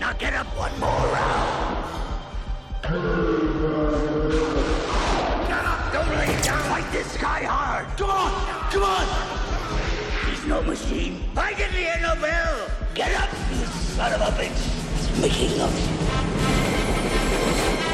Now get up one more round. Get up! Don't lay down! Fight this guy hard! Come on! Come on! He's no machine. Fight the NFL! Get up, you son of a bitch! Loves you.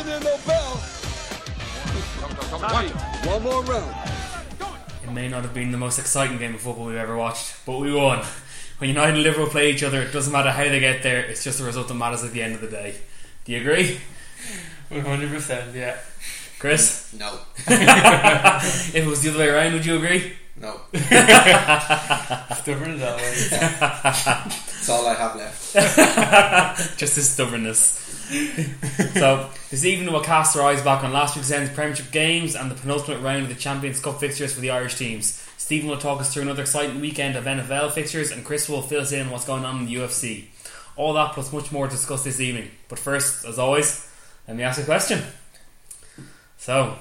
I didn't no bell. One more round. It may not have been the most exciting game of football we've ever watched, but we won. When United and Liverpool play each other, it doesn't matter how they get there, it's just the result that matters at the end of the day. Do you agree? 100%, yeah. Chris? No, if it was the other way around, would you agree? no. Stubborn as always. That's all I have left. just his stubbornness. So, this evening we'll cast our eyes back on last weekend's Premiership games and the penultimate round of the Champions Cup fixtures for the Irish teams. Stephen will talk us through another exciting weekend of NFL fixtures, and Chris will fill us in on what's going on in the UFC. All that plus much more to discuss this evening. But first, as always, let me ask a question. So,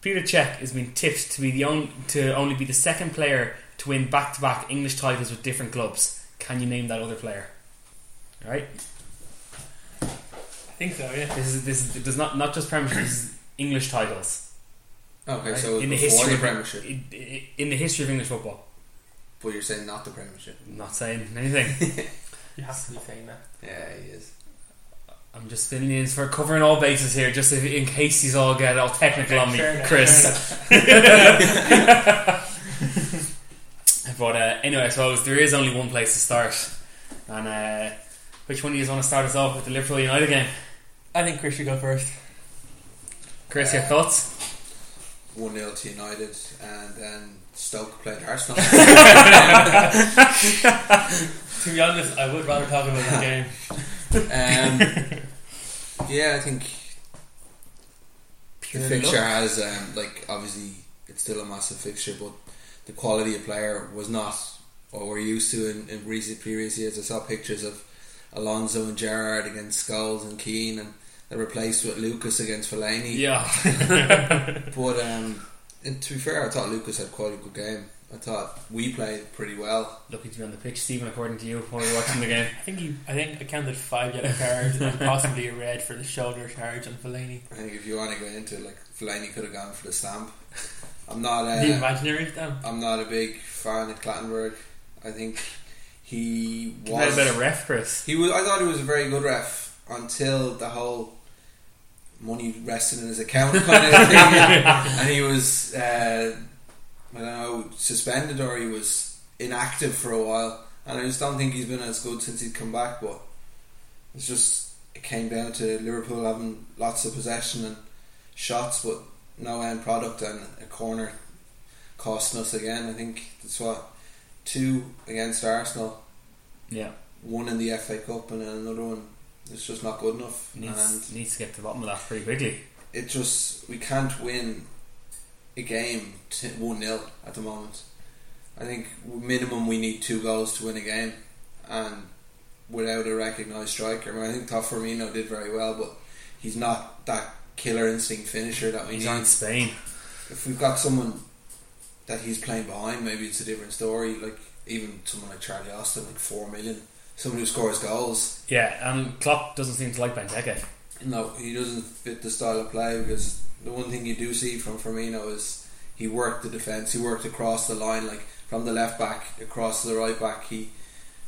Peter Cech has been tipped to be the only, to only be the second player to win back-to-back English titles with different clubs. Can you name that other player? All right. I think so, yeah. This is this is, it does not not just Premiership. This is English titles. Okay, right? so in the before history the of- Premiership, in, in- in the history of English football. but you're saying not the Premiership. I'm not saying anything. You have to be saying that. Yeah, he is. I'm just filling in for covering all bases here, just if, in case he's all get all technical on me, Fair enough, Chris. but uh, anyway, I suppose there is only one place to start, and uh, which one do you want to start us off with the Liverpool United game? I think Chris should go first. Chris, your thoughts? 1 0 to United, and then Stoke played Arsenal. To be honest, I would rather talk about the game. um, yeah, I think the fixture luck. has, um, like, obviously, it's still a massive fixture, but the quality of player was not what we're used to in, in recent previous years. I saw pictures of Alonso and Gerrard against Scholes and Keane, and they're replaced with Lucas against Fellaini. Yeah, But um, and to be fair, I thought Lucas had quite a good game. I thought we played pretty well. lucky to be on the pitch, Stephen. According to you, while we were watching the game. I think you, I think I counted five yellow cards and possibly a red for the shoulder charge on Fellaini. I think if you want to go into it, like Fellaini could have gone for the stamp. I'm not. Uh, the imaginary stamp. I'm not a big fan of Clattenburg. I think he had a was. better ref, Chris. He was. I thought he was a very good ref until the whole money resting in his account kind of thing, and he was. Uh, I don't know, suspended or he was inactive for a while, and I just don't think he's been as good since he's come back. But it's just it came down to Liverpool having lots of possession and shots, but no end product, and a corner costing us again. I think that's what two against Arsenal. Yeah, one in the FA Cup and then another one. It's just not good enough. Needs and needs to get to the bottom of that pretty quickly. it just we can't win a game 1-0 at the moment. I think minimum we need two goals to win a game and without a recognised striker. I, mean, I think Todd Firmino did very well but he's not that killer instinct finisher that we He's need. on Spain. if we've got someone that he's playing behind, maybe it's a different story. Like even someone like Charlie Austin, like four million, someone who scores goals. Yeah, and Klopp doesn't seem to like Benteke. No, he doesn't fit the style of play because the one thing you do see from Firmino is he worked the defence. He worked across the line, like from the left back across to the right back. He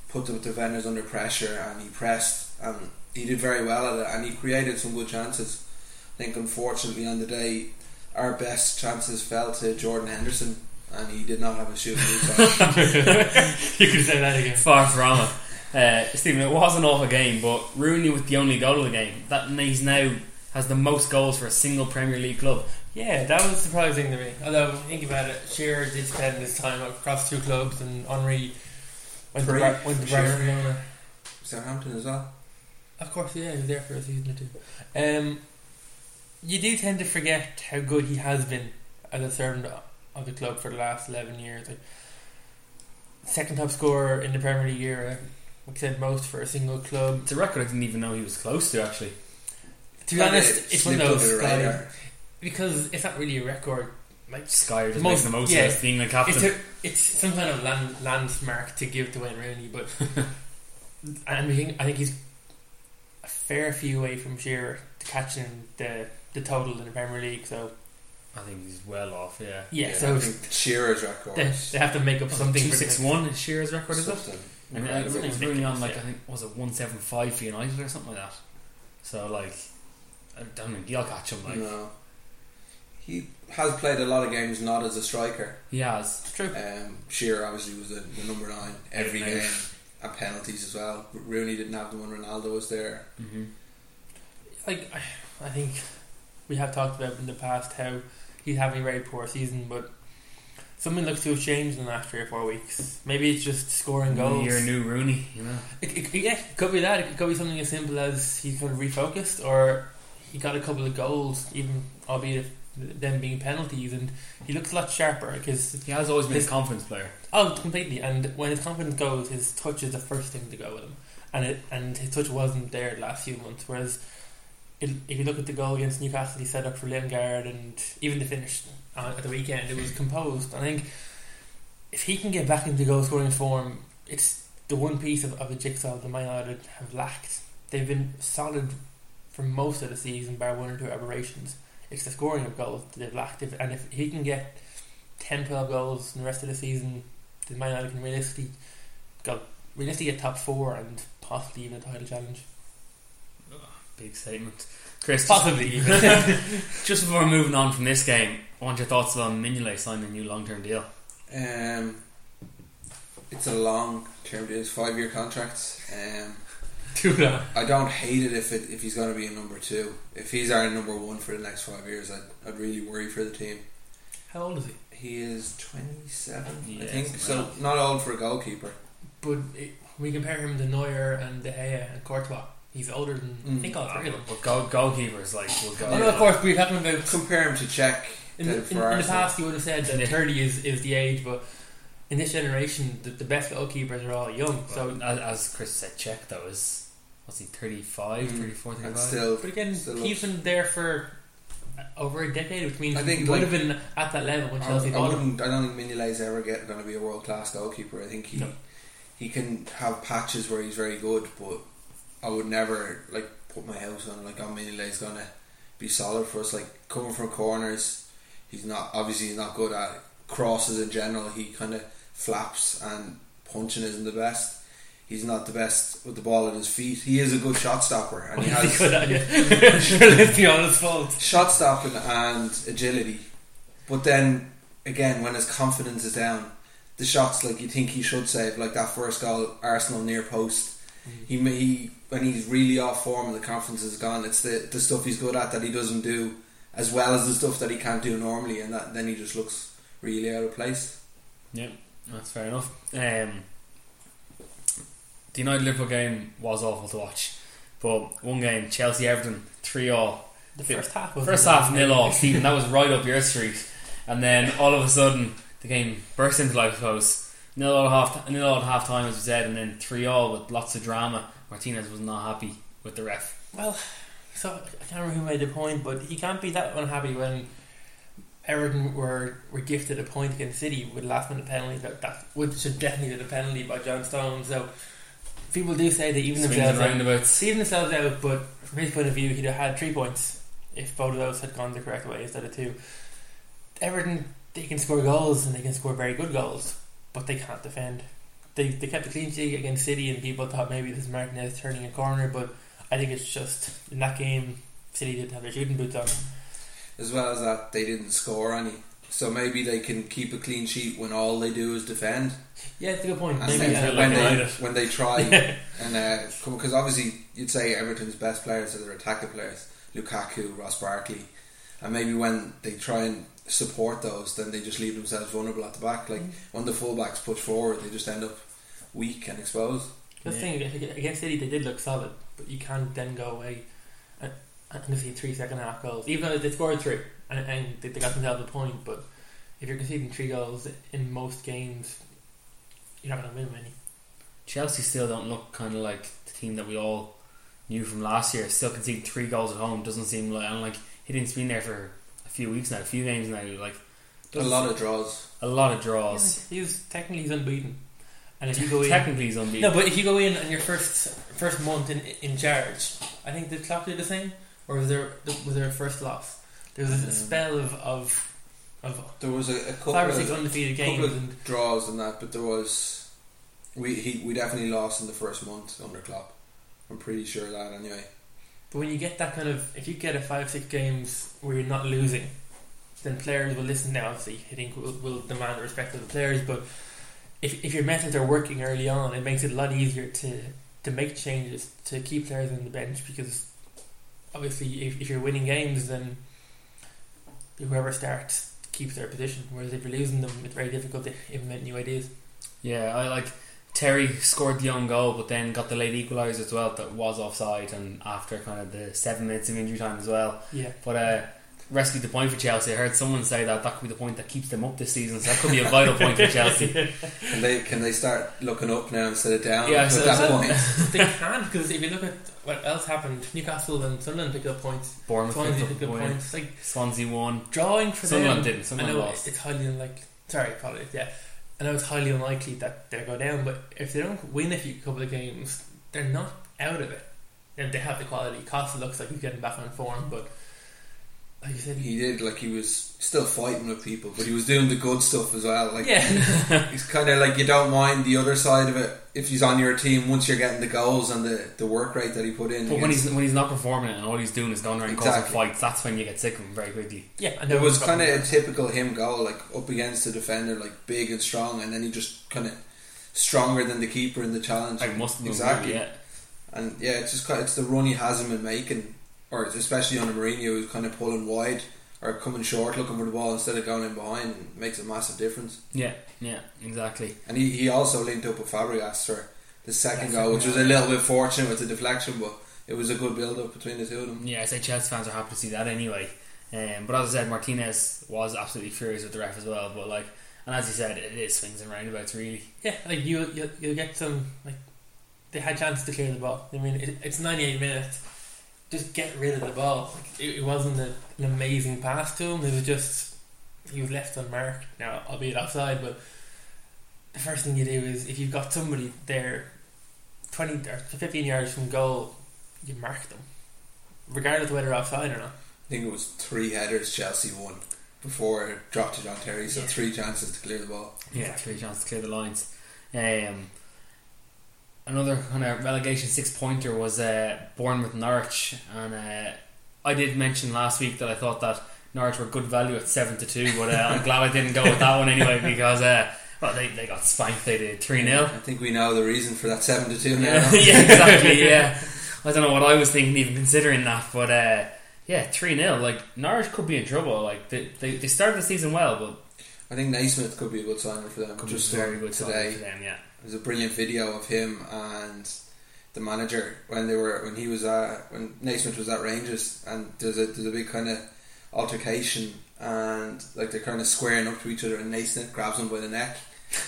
put the defenders under pressure and he pressed and he did very well at it and he created some good chances. I think unfortunately on the day our best chances fell to Jordan Henderson and he did not have a shooting time. you could say that again. Far from it. Uh, Stephen, it was an awful game, but Rooney with the only goal of the game. That he's now has the most goals for a single Premier League club. Yeah, that was surprising to me. Although, think about it, Shearer did spend his time across two clubs, and Henry went to, Three, Bar- went to Barcelona. Southampton as well. Of course, yeah, he was there for a season or two. Um, you do tend to forget how good he has been as a servant of the club for the last 11 years. Like, second top scorer in the Premier League era, like said, most for a single club. It's a record I didn't even know he was close to actually. To be honest, it's one of those Sky- because it's not really a record. Like Sky are just Most- making the most yeah, of being the captain. it's a, it's some kind of land, landmark to give to Wayne Rooney, but and I think I think he's a fair few away from Shearer to catching the the total in the Premier League. So I think he's well off. Yeah. yeah, Yeah, so I think Shearer's record. they, they have to make up something. Two for six next- one is Shearer's record, is it? something. And uh, Right, it was it's really on like ridiculous, I think was it one seven five for United or something like that. So like, I don't think he'll catch him. Like no. He has played a lot of games not as a striker. he has. It's true. Um, Shearer obviously was the, the number nine every Out and game and penalties as well. Rooney didn't have them when Ronaldo was there. Mm-hmm. Like I, I think we have talked about in the past how he's having a very poor season, but something looks to have changed in the last three or four weeks. Maybe it's just scoring goals. year, new Rooney. You know. It, it, yeah, it could be that. It could be something as simple as he's kind of refocused, or he got a couple of goals, even albeit them being penalties, and he looks a lot sharper. Because He has always been His- a confidence player. oh, completely. And when his confidence goes, his touch is the first thing to go with him, and it and his touch wasn't there the last few months. Whereas, if you look at the goal against Newcastle, he set up for Lingard, and even the finish at the weekend, it was composed. I think if he can get back into goal scoring form, it's the one piece of, of the jigsaw that Man United have lacked. They've been solid for most of the season, bar one or two aberrations. It's the scoring of goals that they've lacked. And if he can get 10, 12 goals in the rest of the season, then Man United can realistically go realistically get top four and possibly even a title challenge. Big statement, Chris. Possibly even. Just before moving on from this game, I want your thoughts on Mignolet signing a new long term deal. Um, it's a long term deal, it's five year contracts. Um, Too long. I don't hate it if it, if he's going to be a number two. If he's our number one for the next five years, I'd, I'd really worry for the team. How old is he? He is 27, I think, so like not old for a goalkeeper. But it, we compare him to Neuer and De Gea and Courtois. He's older than I Mm. think all three of them. But goal, goalkeepers like will go. Of course, we're talking about Compare him to Cech. In the, in, in the past, you would have said that 30 is, is the age, but in this generation, the, the best goalkeepers are all young. So So, as, as Chris said, Cech though is what's he 35, Mm. 34, and 35? still, but again, still he's looks- been there for over a decade, which means I think, he would like- have been at that level when I, Chelsea I bought him. wouldn't. I don't think Mignolet's ever get going to be a world class goalkeeper. I think he No. he can have patches where he's very good, but I would never like put my house on like on going to be solid for us. Like coming from corners, he's not obviously he's not good at crosses in general. He kind of flaps and punching isn't the best. He's not the best with the ball at his feet. He is a good shot stopper, and he has good at let's be honest, fault. shot stopping and agility. But then again, when his confidence is down, the shots like you think he should save, like that first goal, Arsenal near post. He ma- he when he's really off form and the confidence is gone, it's the the stuff he's good at that he doesn't do as well as the stuff that he can't do normally, and that then he just looks really out of place. Yeah, that's fair enough. Um, the United Liverpool game was awful to watch, but one game Chelsea Everton three all. The first half was First half nil all, Stephen. That was right up your street, and then all of a sudden the game burst into life. I suppose nil all half nil all half time as we said, and then three all with lots of drama. Martinez was not happy with the ref. Well, so I can't remember who made the point, but he can't be that unhappy when Everton were, were gifted a point against City with a last minute penalty that, that would should definitely be the penalty by John Stones. So people do say they even Swings themselves out. even themselves out, but from his point of view, he'd have had three points if both of those had gone the correct way instead of two. Everton, they can score goals and they can score very good goals, but they can't defend. They, they kept a clean sheet against City, and people thought maybe this is Martinez turning a corner, but I think it's just in that game, City didn't have their shooting boots on. As well as that, they didn't score any. So maybe they can keep a clean sheet when all they do is defend. Yeah, it's a good point. And Maybe uh, when, they, when they try and uh, because obviously you'd say Everton's best players are their attacking players, Lukaku, Ross Barkley, and maybe when they try and support those, then they just leave themselves vulnerable at the back. Like mm. when the fullbacks push forward, they just end up weak and exposed. The thing against City, they did look solid, but you can't then go away and, and see three second half goals. Even though they scored three and, and they, they got themselves a point, but if you're conceding three goals in most games, you're not going to win many. Chelsea still don't look kind of like the team that we all knew from last year. Still conceding three goals at home doesn't seem like and like Hiddink's been there for a few weeks now, a few games now. Like A lot of draws. a lot of draws. He was technically he's unbeaten, and if you go in, Technically, he's unbeaten. no, but if you go in on your first first month in in charge, I think the Klopp did the same, or was there was there a first loss? There was a Um, spell of of of There was a, a couple five or of undefeated couple games, of and draws and that, but there was we he we definitely lost in the first month under Klopp. I'm pretty sure of that anyway. But when you get that kind of, if you get a five six games where you're not losing, then players will listen. Now, obviously, I think will, will demand the respect of the players. But if if your methods are working early on, it makes it a lot easier to to make changes to keep players on the bench because obviously, if, if you're winning games, then whoever starts keeps their position. Whereas if you're losing them, it's very difficult to implement new ideas. Yeah, I like Terry scored the own goal, but then got the late equaliser as well that was offside, and after kind of the seven minutes of injury time as well. Yeah. But uh, rescued the point for Chelsea. I heard someone say that that could be the point that keeps them up this season, so that could be a vital point for Chelsea. Can they can they start looking up now instead of down Yeah, at so- that so- point? they can't because if you look at what else happened, Newcastle and Sunderland picked up points. Bournemouth Swansea picked picked up up a win. points. Like Swansea won. drawing for Sunderland them. didn't. I Sunderland know lost. it's highly unlikely. Sorry, apologies. Yeah, I know it's highly unlikely that they'll go down. But if they don't win a few couple of games, they're not out of it. And they have the quality. Costa looks like he's getting back on form, but like you said, he, He did like he was still fighting with people, but he was doing the good stuff as well. Like yeah, he's kind of like you don't mind the other side of it if he's on your team once you're getting the goals and the, the work rate that he put in. But when he's when he's not performing and all he's doing is going around causing fights, that's when you get sick of him very quickly. yeah. And it was kind of a typical him goal, like up against the defender, like big and strong, and then he just kind of stronger than the keeper in the challenge. Like must move exactly. Yeah. And yeah, it's just kind it's the run he hasn't been making, or it's especially under Mourinho, who's kind of pulling wide or coming short, looking for the ball instead of going in behind, makes a massive difference. Yeah, yeah, exactly. And he, he also linked up with Fabregas for the second Yeah, goal, which was a little bit fortunate with the deflection, but it was a good build up between the two of them. Yeah, I say Chelsea fans are happy to see that anyway. Um, but as I said, Martinez was absolutely furious with the ref as well. But like, and as you said, it is swings and roundabouts really. Yeah, like you, you, you'll get some like they had chances to clear the ball. I mean, it, it's 98 minutes. Just get rid of the ball. Like, it, it wasn't a, an amazing pass to him. It was just he was left unmarked. Now, I'll albeit offside, but the first thing you do is if you've got somebody there, 20 or 15 yards from goal, you mark them, regardless of whether offside or not. I think it was three headers Chelsea won before it dropped to John Terry, so Yeah. three chances to clear the ball. Yeah, three chances to clear the lines. Um, another kind of relegation six pointer was uh, Bournemouth Norwich, and uh, I did mention last week that I thought that Norwich were good value at seven to two, but uh, I'm glad I didn't go with that one anyway because uh, well they, they got spanked. They did three 0 I think we know the reason for that seven to two now. yeah, exactly. Yeah, I don't know what I was thinking, even considering that, but uh, yeah, three 0 Like Norwich could be in trouble. Like they, they, they started the season well, but I think Naismith could be a good signer for them. could Just be very good today. today for them. Yeah, There's a brilliant video of him and the manager when they were when he was at when Naismith was at Rangers, and there's a there's a big kind of altercation and like they're kind of squaring up to each other, and Naismith grabs him by the neck,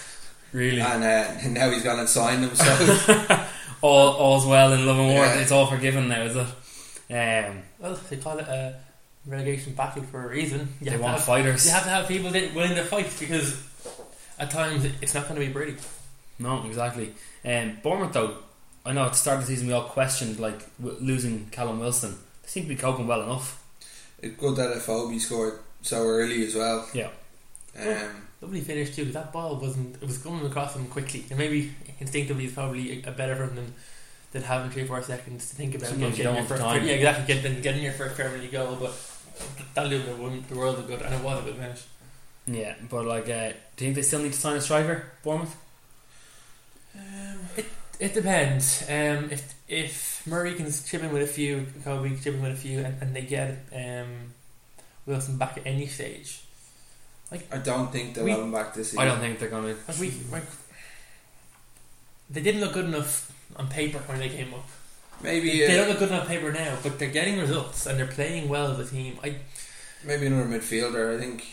really. and, uh, and now he's gone and signed him. So all all's well in love and war. Yeah. It's all forgiven now, is it? Um, Well, they call it a relegation battle for a reason. You they have to want have- fighters. You have to have people that willing to fight because at times it's not going to be pretty. No, exactly. Um, Bournemouth, though, I know at the start of the season we all questioned like w- losing Callum Wilson. They seem to be coping well enough. it's good that Afobe scored so early as well. Yeah. Um, Lovely finish too. That ball wasn't. It was coming across him quickly, and maybe instinctively it's probably a, a better for him than, than having three or four seconds to think about. Sometimes you getting don't your first, time. Yeah, exactly. Get, then getting your first Premier League goal, but that did the, the world of good, and it was a good finish. Yeah, but like, uh, do you think they still need to sign a striker, Bournemouth? It depends. Um, if if Murray can chip in with a few, Kobe can chip in with a few, and, and they get um, Wilson back at any stage, Like I don't think they'll We- have him back this season. I don't think they're going to. like we like they didn't look good enough on paper when they came up. Maybe They uh, don't look good enough on paper now, but they're getting results and they're playing well as a team. I maybe another midfielder. I think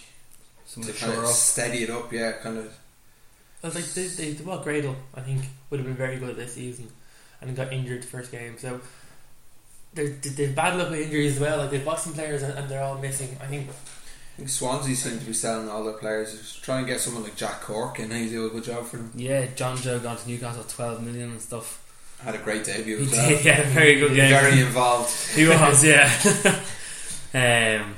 Some to to kind of up. steady it up. Yeah, kind of. Well, like they, they, well, Gradel, I think would have been very good this season, and got injured the first game. So they're they've bad luck with injuries as well. Like they've Boston players and, and they're all missing. I think I think Swansea seem to be selling all their players. Just try and get someone like Jack Cork and he's doing a good job for them. Yeah, Jonjo gone to Newcastle, twelve million and stuff. Had a great debut He as well. yeah, very good game. Very involved. He was, yeah. um,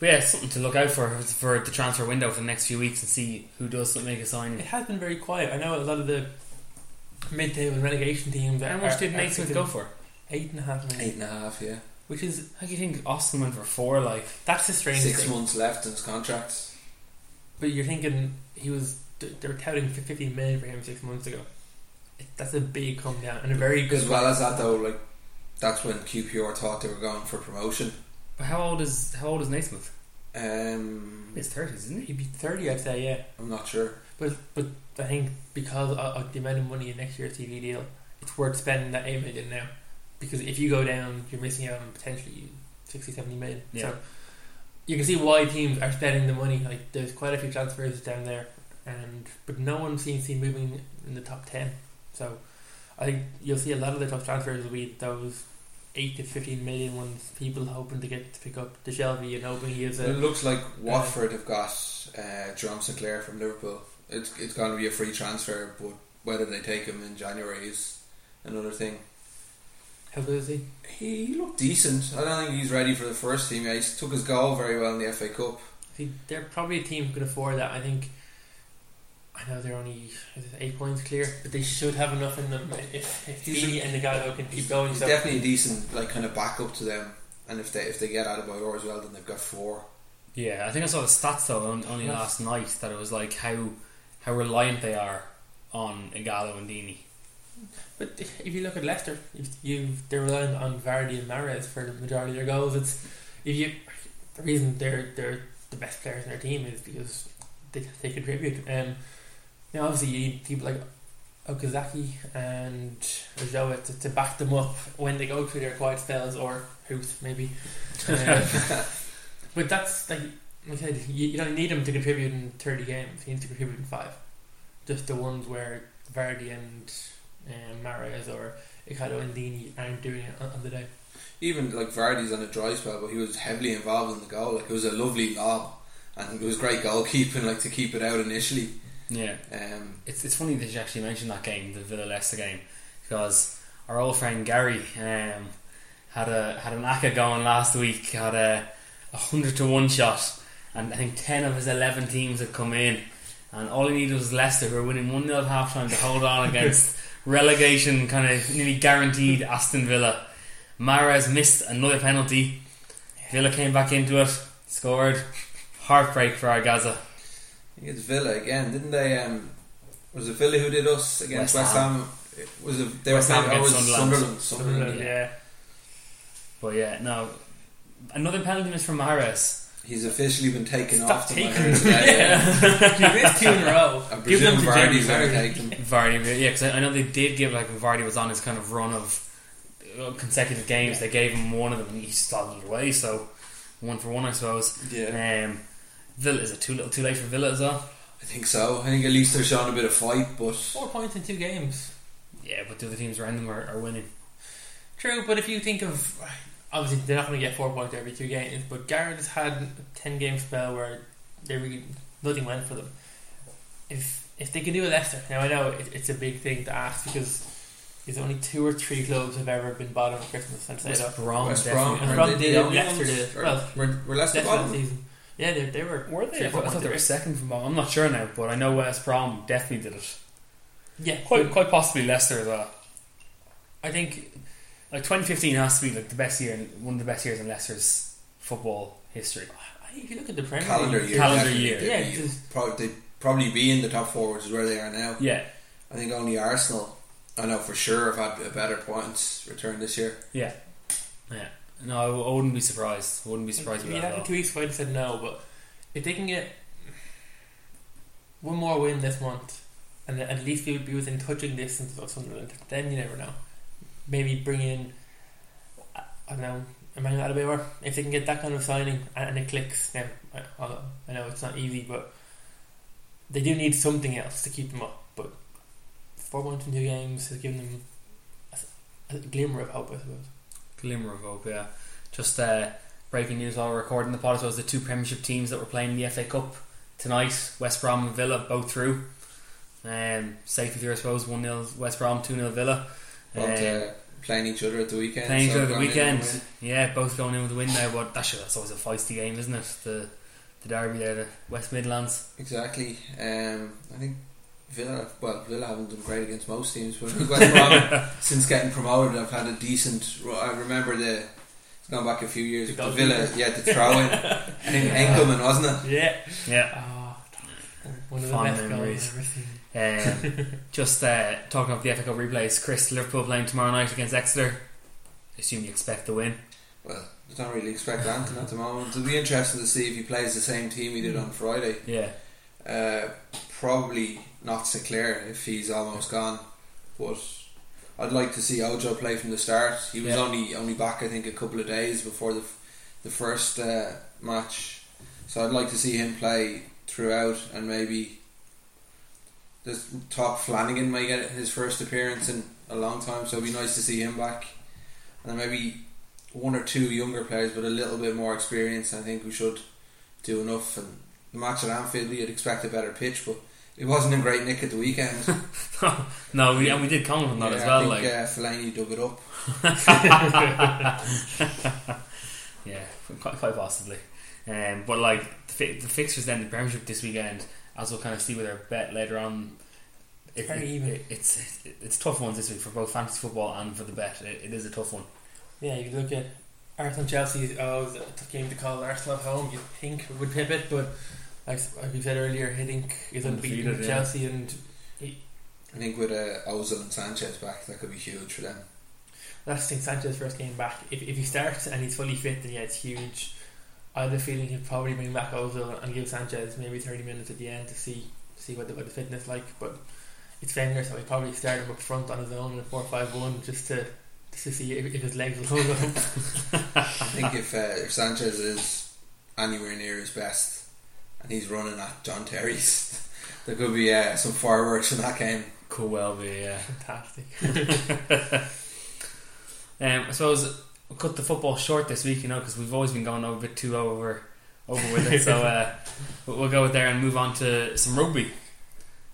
but yeah, something to look out for for the transfer window for the next few weeks and see who does make a signing. it has been very quiet. I know a lot of the mid-table relegation teams. How are- much did are Naismith thinking go for? Eight and a half million, Eight and a half, yeah. which is How do you think Austin went for four? Like, that's the strange Six thing. months left in his contract. But you're thinking he was they were touting for 15 million for him six months ago. That's a big come down and a very good. As well as that, though, like that's when QPR thought they were going for promotion. But how old is how old is Naismith? Um, He's thirties, isn't he? He'd be 30, I'd say, yeah. I'm not sure. But but I think because of, of the amount of money in next year's TV deal, it's worth spending that 8 million now. Because if you go down, you're missing out on potentially 60, 70 million. Yeah. So you can see why teams are spending the money. Like there's quite a few transfers down there, and but no one seems to be moving in the top 10. So I think you'll see a lot of the top transfers will be those 8 to 15 million ones, people hoping to get to pick up the Shelvey and hoping he is A, It looks like Watford have got uh, Jerome Sinclair from Liverpool. It's it's going to be a free transfer, but whether they take him in January is another thing. How good is he? He, looked decent. I don't think he's ready for the first team. He took his goal very well in the FA Cup. See, they're probably a team who can afford that. I think. I know they're only eight points clear, but they should have enough in them if if He's and the Gallo can keep going. He's So definitely a decent like kind of backup to them. And if they if they get Adebayor as well, then they've got four. Yeah, I think I saw the stats though on- only Yeah. last night that it was like how how reliant they are on Ighalo and Deeney. But if you look at Leicester, you, you they're reliant on Vardy and Mahrez for the majority of their goals. It's if you the reason they're they're the best players in their team is because they they contribute. Um, now obviously you need people like Okazaki and Ulloa to, to back them up when they go through their quiet spells, or Huth maybe. Um, but that's like, like I said, you, you don't need them to contribute in thirty games. You need to contribute in five. Just the ones where Vardy and um, Mahrez or Ighalo and Deeney aren't doing it on, on the day. Even like Vardy's on a dry spell, but he was heavily involved in the goal. Like it was a lovely lob, and it was great goalkeeping. Like to keep it out initially. Yeah, Um, it's it's funny that you actually mentioned that game, the Villa Leicester game, because our old friend Gary um, had a had an acca going last week, had a, a hundred to one shot, and I think ten of his eleven teams had come in, and all he needed was Leicester, who were winning one 0 at half time to hold on against relegation, kind of nearly guaranteed Aston Villa. Mahrez missed another penalty. Villa came back into it, scored. Heartbreak for Argaza. I think it's Villa again, didn't they? Um, was it Villa who did us against West West, Ham? Was it they West were Ham playing? Oh, it against was Sunderland. Sunderland. Sunderland. yeah. yeah. But yeah, no. Another penalty miss from Mahrez. He's officially been taken Stop off. the taking minors. them. Yeah, yeah. you missed two in a row. I Give them presume to Jamie Vardy's going to Vardy. take them. Vardy, yeah, because I I know they did give like when Vardy was on his kind of run of uh, consecutive games. They gave him one of them, and he slotted it away. So one for one, I suppose. Yeah, Um, Villa is it too little, too late for Villa as well? I think so. I think at least they're showing a bit of fight, but Four points in two games. Yeah, but the other teams around them are, are winning. True, but if you think of obviously they're not going to get four points every two games, but Garrett has had a ten game spell where they really nothing went for them. If if they can do a Leicester, now I know it, it's a big thing to ask because there's only two or three clubs have ever been bottom of Christmas. I'd say West that. Brom, West definitely. Brom And were Brom they did the it, only Leicester ones? did. Or Well, were, were Leicester Leicester bottom? season. Yeah, they, they were. Were they? I thought they were away. second from Brom. I'm not sure now, but I know West Brom definitely did it. Yeah, Quite, but quite possibly Leicester as well. I think Like 2015 has to be like the best year, in, one of the best years in Leicester's football history. I think if you look at the Premier Calendar League, year. Calendar year. They'd Yeah, be just- prob- they'd probably be in the top four, which is where they are now. Yeah, I think only Arsenal, I know for sure, have had a better points return this year. yeah, yeah. No, I wouldn't be surprised. I wouldn't be surprised If you that had at two weeks I'd said no. But if they can get one more win this month, and at least we would be within touching distance of Sunderland, then you never know. Maybe bring in, I don't know, Emmanuel Adebayor. If they can get that kind of signing and, it clicks, now I, know it's not easy, but they do need something else to keep them up. But four points in two games has given them a, a glimmer of hope, I suppose. Glimmer of hope, yeah. Just uh, breaking news while we're recording the pod, so it was the two Premiership teams that were playing the FA Cup tonight. West Brom and Villa both through. Um, through, I suppose. 1 0 West Brom, 2 0 Villa. Uh, playing each other at the weekend. playing each so other the weekend. Yeah, both going in with the win now, but that's, that's always a feisty game, isn't it? The the derby there, the West Midlands. Exactly. Um, I think Villa, well, Villa haven't done great against most teams, but West Brom, since getting promoted, I've had a decent. I remember the. It's gone back a few years. The The, goalkeeper. Villa, yeah, the throw in. I think Enckelman, wasn't it? Yeah. Yeah. Oh, one of the best memories. I've ever seen. Um, just uh, talking about the FA Cup replays, Chris Liverpool playing tomorrow night against Exeter. I assume you expect the win. Well, I don't really expect Anton at the moment. It'll be interesting to see if he plays the same team he did on Friday. Yeah, Uh, probably not Sinclair if he's almost gone, but I'd like to see Ojo play from the start. He was Yeah. only only back I think a couple of days before the the first uh, match, so I'd like to see him play throughout and maybe. There's talk Flanagan may get his first appearance in a long time, so it'd be nice to see him back, and maybe one or two younger players, but a little bit more experience. I think we should do enough. And the match at Anfield, you'd expect a better pitch, but it wasn't in great nick at the weekend. no, we, and we did comment on that Yeah, as well. I think like, uh, Fellaini dug it up. yeah, quite, quite possibly. Um, but like the, fi- the fixtures then, the Premiership this weekend, as we'll kind of see with our bet later on. It, Very it- even. it- it's it's tough ones this week for both fantasy football and for the bet. It, it is a tough one. Yeah, you look at Arsenal Chelsea. Oh, the tough game to call Arsenal at home. You think would pip it, but like, like we said earlier, I think is unbeaten Undefeated, with yeah. Chelsea, and I think with uh, Ozil and Sanchez back, that could be huge for them. that's the thing. Sanchez first game back. If if he starts and he's fully fit, then yeah, it's huge. I have a feeling he'll probably bring back Ozil and give Sanchez maybe thirty minutes at the end to see see what the, what the fitness like. But it's Wenger, so he probably start him up front on his own in a four five one just to just to see if, if his legs will hold up. I think if uh, if Sanchez is anywhere near his best and he's running at John Terry's, there could be uh, some fireworks in that game. Could well be, yeah. Fantastic. Um, I suppose we'll cut the football short this week, you know, because we've always been going over a bit too over over with it. so uh, we'll we'll go there and move on to some rugby.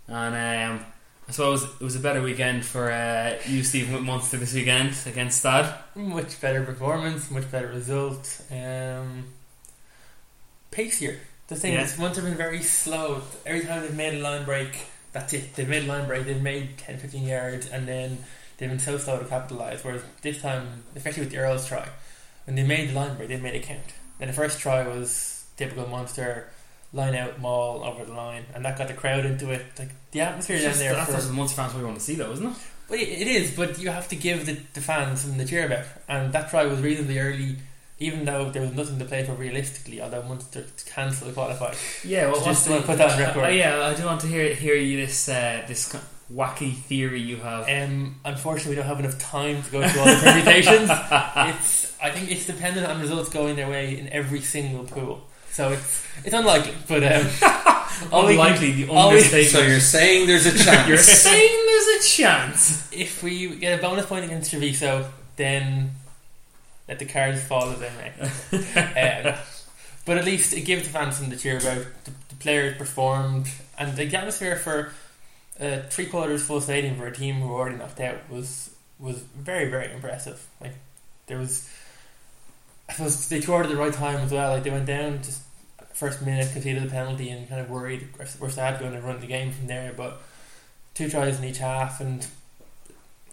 And um, I suppose it was a better weekend for uh, you, Stephen Munster, this weekend against Stad. Much better performance, much better result. Um, pacier. The thing Yeah. is, Munster have been very slow. Every time they've made a line break, that's it. They've made a line break, they've made 10, 15 yards, and then they've been so slow to capitalise. Whereas this time, especially with the Earls try, when they made the line break, they made it count. Then the first try was typical Munster line out, maul over the line, and that got the crowd into it. Like the atmosphere down there. that's for- what the Munster fans we want to see, though, isn't it? It it is, but you have to give the, the fans something to cheer about. And that try was reasonably early, even though there was nothing to play for realistically, although Munster cancelled the qualify. Yeah, well, Just wanna put that on record. Uh, yeah, I do want to hear hear you this uh, this wacky theory you have. Um, unfortunately, we don't have enough time to go through all the permutations. it's, I think it's dependent on results going their way in every single pool. So it's it's unlikely, but um, all can- Unlikely, the all understatement. So you're saying there's a chance? You're saying there's a chance. if we get a bonus point against Treviso, then let the cards fall as they may. um, but at least it gives the fans something to cheer about. The, the players performed, and the atmosphere for uh, three quarters full stadium for a team who were already knocked out was was very very impressive. Like there was, I suppose they it at the right time as well. Like they went down just first minute, conceded the penalty, and kind of worried we're sad going to run the game from there. But two tries in each half, and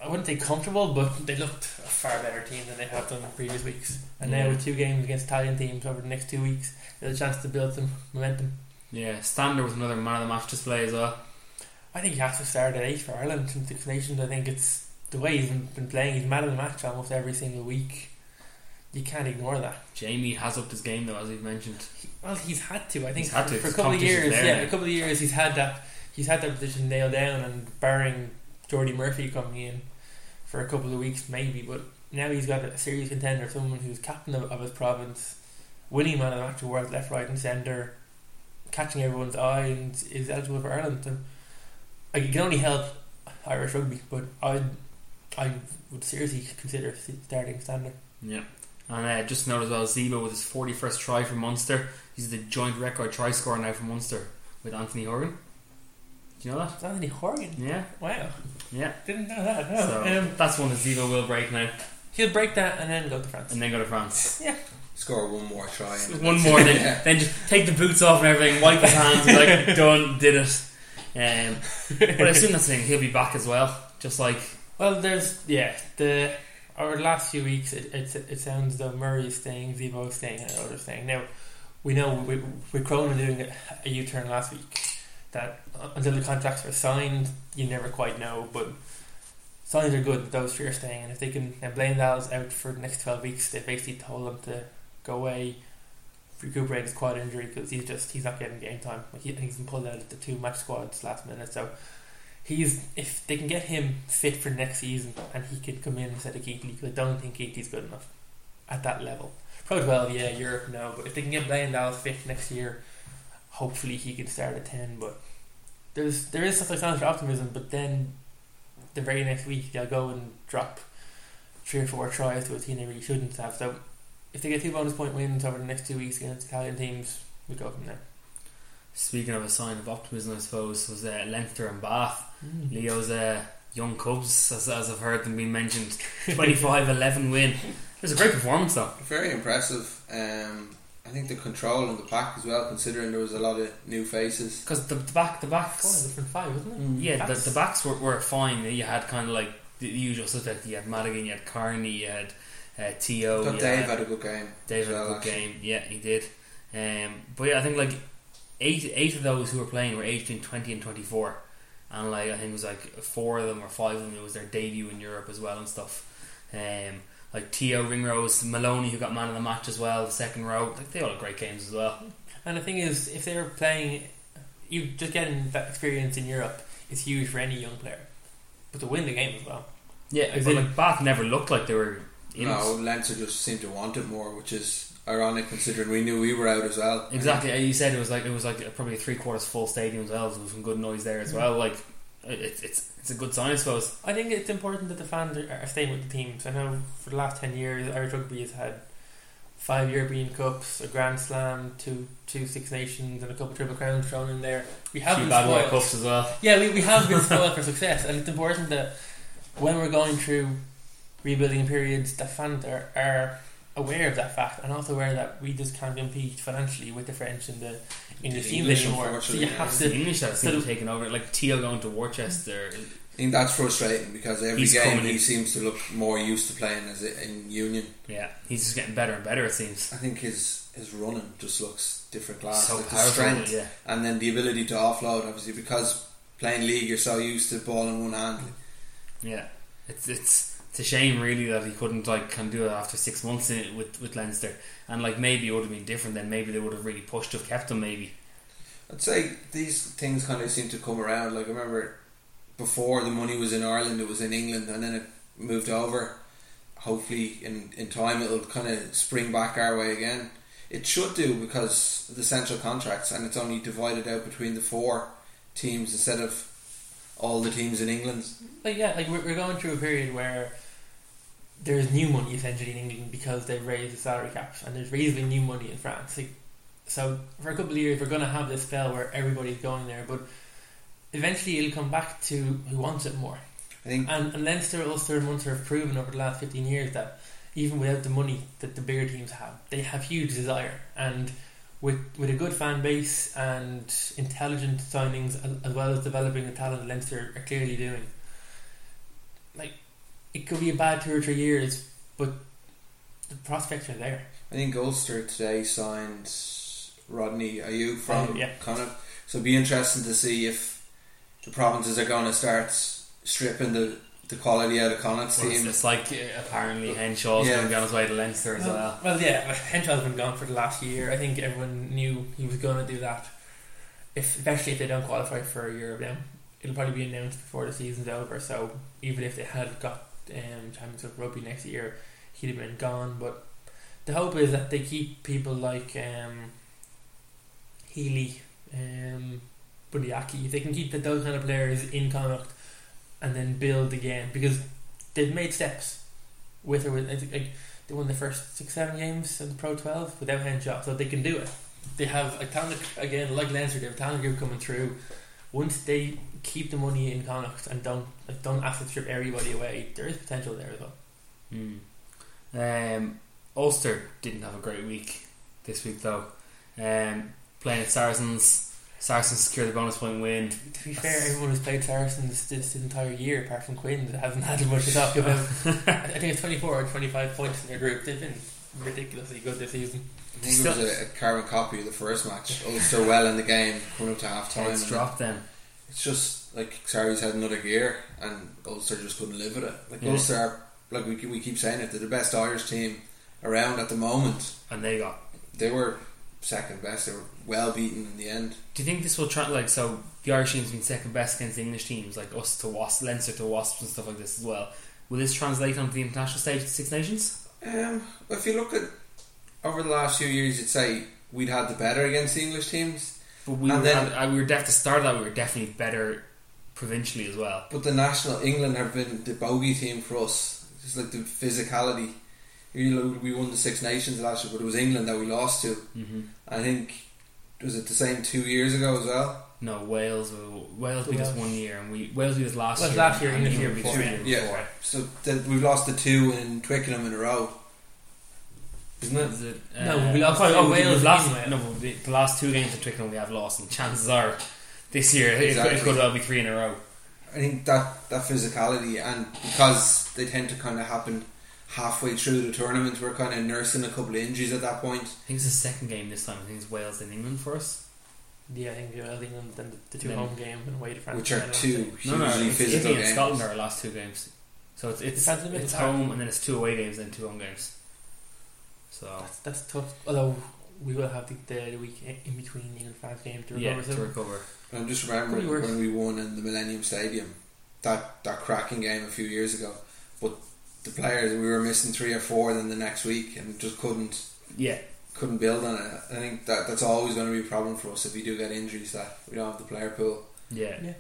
I wouldn't say comfortable, but they looked a far better team than they have done in previous weeks. And now Yeah. with two games against Italian teams over the next two weeks, there's a chance to build some momentum. Yeah, Stander was another man of the match display as well. I think he has to start at eight for Ireland in Six Nations. I think it's the way he's been, playing. He's man of the match almost every single week. You can't ignore that. Jamie has upped his game though, as we've mentioned. Well, he's had to. I think He's had for, to, for a couple of years. Yeah, now. a couple of years he's had that. He's had that position nailed down, and barring Jordi Murphy coming in for a couple of weeks, maybe. But now he's got a serious contender, someone who's captain of, of his province, winning man of the match awards left, right, and centre, catching everyone's eye, and is eligible for Ireland. And like, can only help Irish rugby, but I I would seriously consider starting Stander. Yeah. And uh, just note as well, Zebo with his 41st try for Munster. He's the joint record try scorer now for Munster with Anthony Horgan. Do you know that? Is Anthony Horgan? Yeah. Wow, Yeah. didn't know that. No. So um, that's one that Zebo will break now he'll break that and then go to France. and then go to France. yeah, Score one more try. and One more, it. then, Yeah. then just take the boots off and everything, wipe his hands, be like, done, did it. Um, but I assume that's the thing, he'll be back as well. Just like, Well, there's yeah the our last few weeks. It it, it sounds though Murray is staying, Zebo is staying, and others staying. Now we know we, with Cronin doing a, a U turn last week that uh, until the contracts were signed, you never quite know. But signs are good. Those three are staying, and if they can, and Bleyendaal's out for the next twelve weeks. They basically told him to go away. Recuperate his quad injury because he's just he's not getting game time. Like he, he's been pulled out of the two match squads last minute, so he's if they can get him fit for next season and he could come in instead of Keatley because I don't think Keatley's good enough at that level. Pro 12, yeah, Europe, no, but if they can get Bleyendaal fit next year, hopefully he can start at 10. But there's there is such a sign for optimism, but then the very next week they'll go and drop three or four tries to a team they really shouldn't have. So if they get two bonus point wins over the next two weeks against Italian teams, we go from there. speaking of a sign of optimism, I suppose, was uh, Leinster and Bath. Leo's uh, young Cubs, as, as I've heard them being mentioned, 25 11 win. It was a great performance, though. Very impressive. Um, I think the control in the pack as well, considering there was a lot of new faces. Because the, the back, the Four backs, different five, wasn't it? Mm, yeah, the, Backs. the backs were, were fine. You had kind of like the usual suspect. You had Madigan, you had Kearney, you had uh, Te'o I you Dave had had a good game. Dave as had a good actually. game. Yeah, he did. Um, but yeah, I think like eight eight of those who were playing were aged between twenty and twenty four, and like I think it was like four of them or five of them. It was their debut in Europe as well and stuff. Um, like Te'o Ringrose, Molony who got man of the match as well, the second row. Like they all had great games as well. And the thing is, if they were playing, you just getting that experience in Europe is huge for any young player. But to win the game as well. Yeah, As but in- like Bath never looked like they were. In No, it. Leinster just seemed to want it more, which is ironic considering we knew we were out as well. Exactly. You said it was like it was like probably a three quarters full stadium as well. There was some good noise there as well. Like it, it's it's a good sign, I suppose. I think it's important that the fans are, staying with the teams. I know for the last 10 years, Irish Rugby has had five European Cups, a Grand Slam, two two Six Nations, and a couple of Triple Crowns thrown in there. We have Few been bad spoiled. Cups as well. Yeah, we, we have been spoiled for success, and it's important that when we're going through rebuilding periods, the fans are, are aware of that fact and also aware that we just can't compete financially with the French and the English The teams English, anymore. So you unfortunately, have to. the English that seem so to taken over. Like Te'o going to Worcester. Mm. I think that's frustrating because every He's game he in. seems to look more used to playing as a, in Union. Yeah, he's just getting better and better. It seems. I think his his running just looks different class. so like powerful. strength Yeah, and then the ability to offload, obviously, because playing league you're so used to ball in one hand. yeah. It's it's it's a shame really that he couldn't like can do it after six months in it with with Leinster. And like maybe it would have been different. Then maybe they would have really pushed to have kept him. Maybe. I'd say these things kind of seem to come around. Like I remember before the money was in Ireland, it was in England, and then it moved over. Hopefully, in in time, it'll kind of spring back our way again. It should do because of the central contracts, and it's only divided out between the four teams instead of all the teams in England. Like yeah, like we're, we're going through a period where there's new money essentially in England because they've raised the salary caps, and there's reasonably new money in France. Like, so for a couple of years, we're going to have this spell where everybody's going there, but eventually it'll come back to who wants it more. I think And, and Leinster, Ulster, and Munster have proven over the last 15 years that even without the money that the bigger teams have, they have huge desire. And with with a good fan base and intelligent signings, as, as well as developing the talent Leinster are clearly doing, it could be a bad two or three years, but the prospects are there. I think Ulster today signed Rodney Ayuk from Oh, yeah. Connacht. So it'd be interesting to see if the provinces are going to start stripping the, the quality out of Connacht's Well, team. it's like uh, apparently Henshaw's Yeah. going to be on his way to Leinster as well. well, yeah, Henshaw's been gone for the last year. I think everyone knew he was going to do that. If especially if they don't qualify for Europe now, it'll probably be announced before the season's over. So even if they had got um, Championship Rugby next year, he'd have been gone. But the hope is that they keep people like um, Healy, um, Bundee Aki. If they can keep the, those kind of players in Connacht and then build again because they've made steps with or with. Like they won the first six, seven games in the Pro 12 without Henshaw, so they can do it. They have a talent again, like Leinster. They have a talent group coming through. Once they keep the money in Connacht and don't like don't asset strip everybody away, there is potential there as well. Hmm. Um, Ulster didn't have a great week this week though. Um, playing at Saracens, Saracens secured the bonus point win. To be fair, everyone who's played Saracens this, this entire year, apart from Quinn, hasn't had much to talk about. I think it's 24 or 25 points in their group. They've been ridiculously good this season. I think it was a, a carbon copy of the first match. Ulster well in the game, coming up to half time. Heads dropped them. It's just like Sarries had another gear, and Ulster just couldn't live with it. Like Yeah. Ulster, are, like we we keep saying it, they're the best Irish team around at the moment. and they got. They were second best. They were well beaten in the end. Do you think this will try like so? The Irish team's been second best against the English teams, like us to Wasps, Leinster to Wasps, and stuff like this as well. Will this translate onto the international stage Six Nations? Um, if you look at over the last few years, you'd say we'd had the better against the English teams, But we And were, then- uh, we were def- to start of that. We were definitely better provincially as well. but the national England have been the bogey team for us. Just like the physicality. You know, we won the Six Nations last year, but it was England that we lost to. Mm-hmm. I think was it the same two years ago as well. No, Wales. uh, Wales beat us Wales. one year, and we Wales beat us last Well, year. last year, and English year England before, Yeah. So that we've lost the two in Twickenham in a row, isn't it? Is it, No, we uh, lost oh, to oh, Wales we've lost, anyway. No, the, the last two games at Twickenham we have lost, and chances are this year it, could- it could well be three in a row. I think that that physicality and because they tend to kind of happen halfway through the tournament, we're kind of nursing a couple of injuries at that point. I think it's the second game this time. I think it's Wales and England for us. Yeah, I think Wales, England, then the, the two Then- home game and away to France. which are two think. No, no, hugely it's physical Italy and games. Scotland are our last two games. So it's it's, France and it's home and then it's two away games and two home games. So That's, that's tough. Although we will have the, the, the week in- in between the England France game to recover. yeah, recover. to recover. I'm just remembering Could be worse. when we won in the Millennium Stadium, that that cracking game a few years ago. But the players we were missing three or four then the next week and just couldn't Yeah, couldn't build on it. I think that that's always going to be a problem for us if we do get injuries that we don't have the player pool. yeah. Yeah.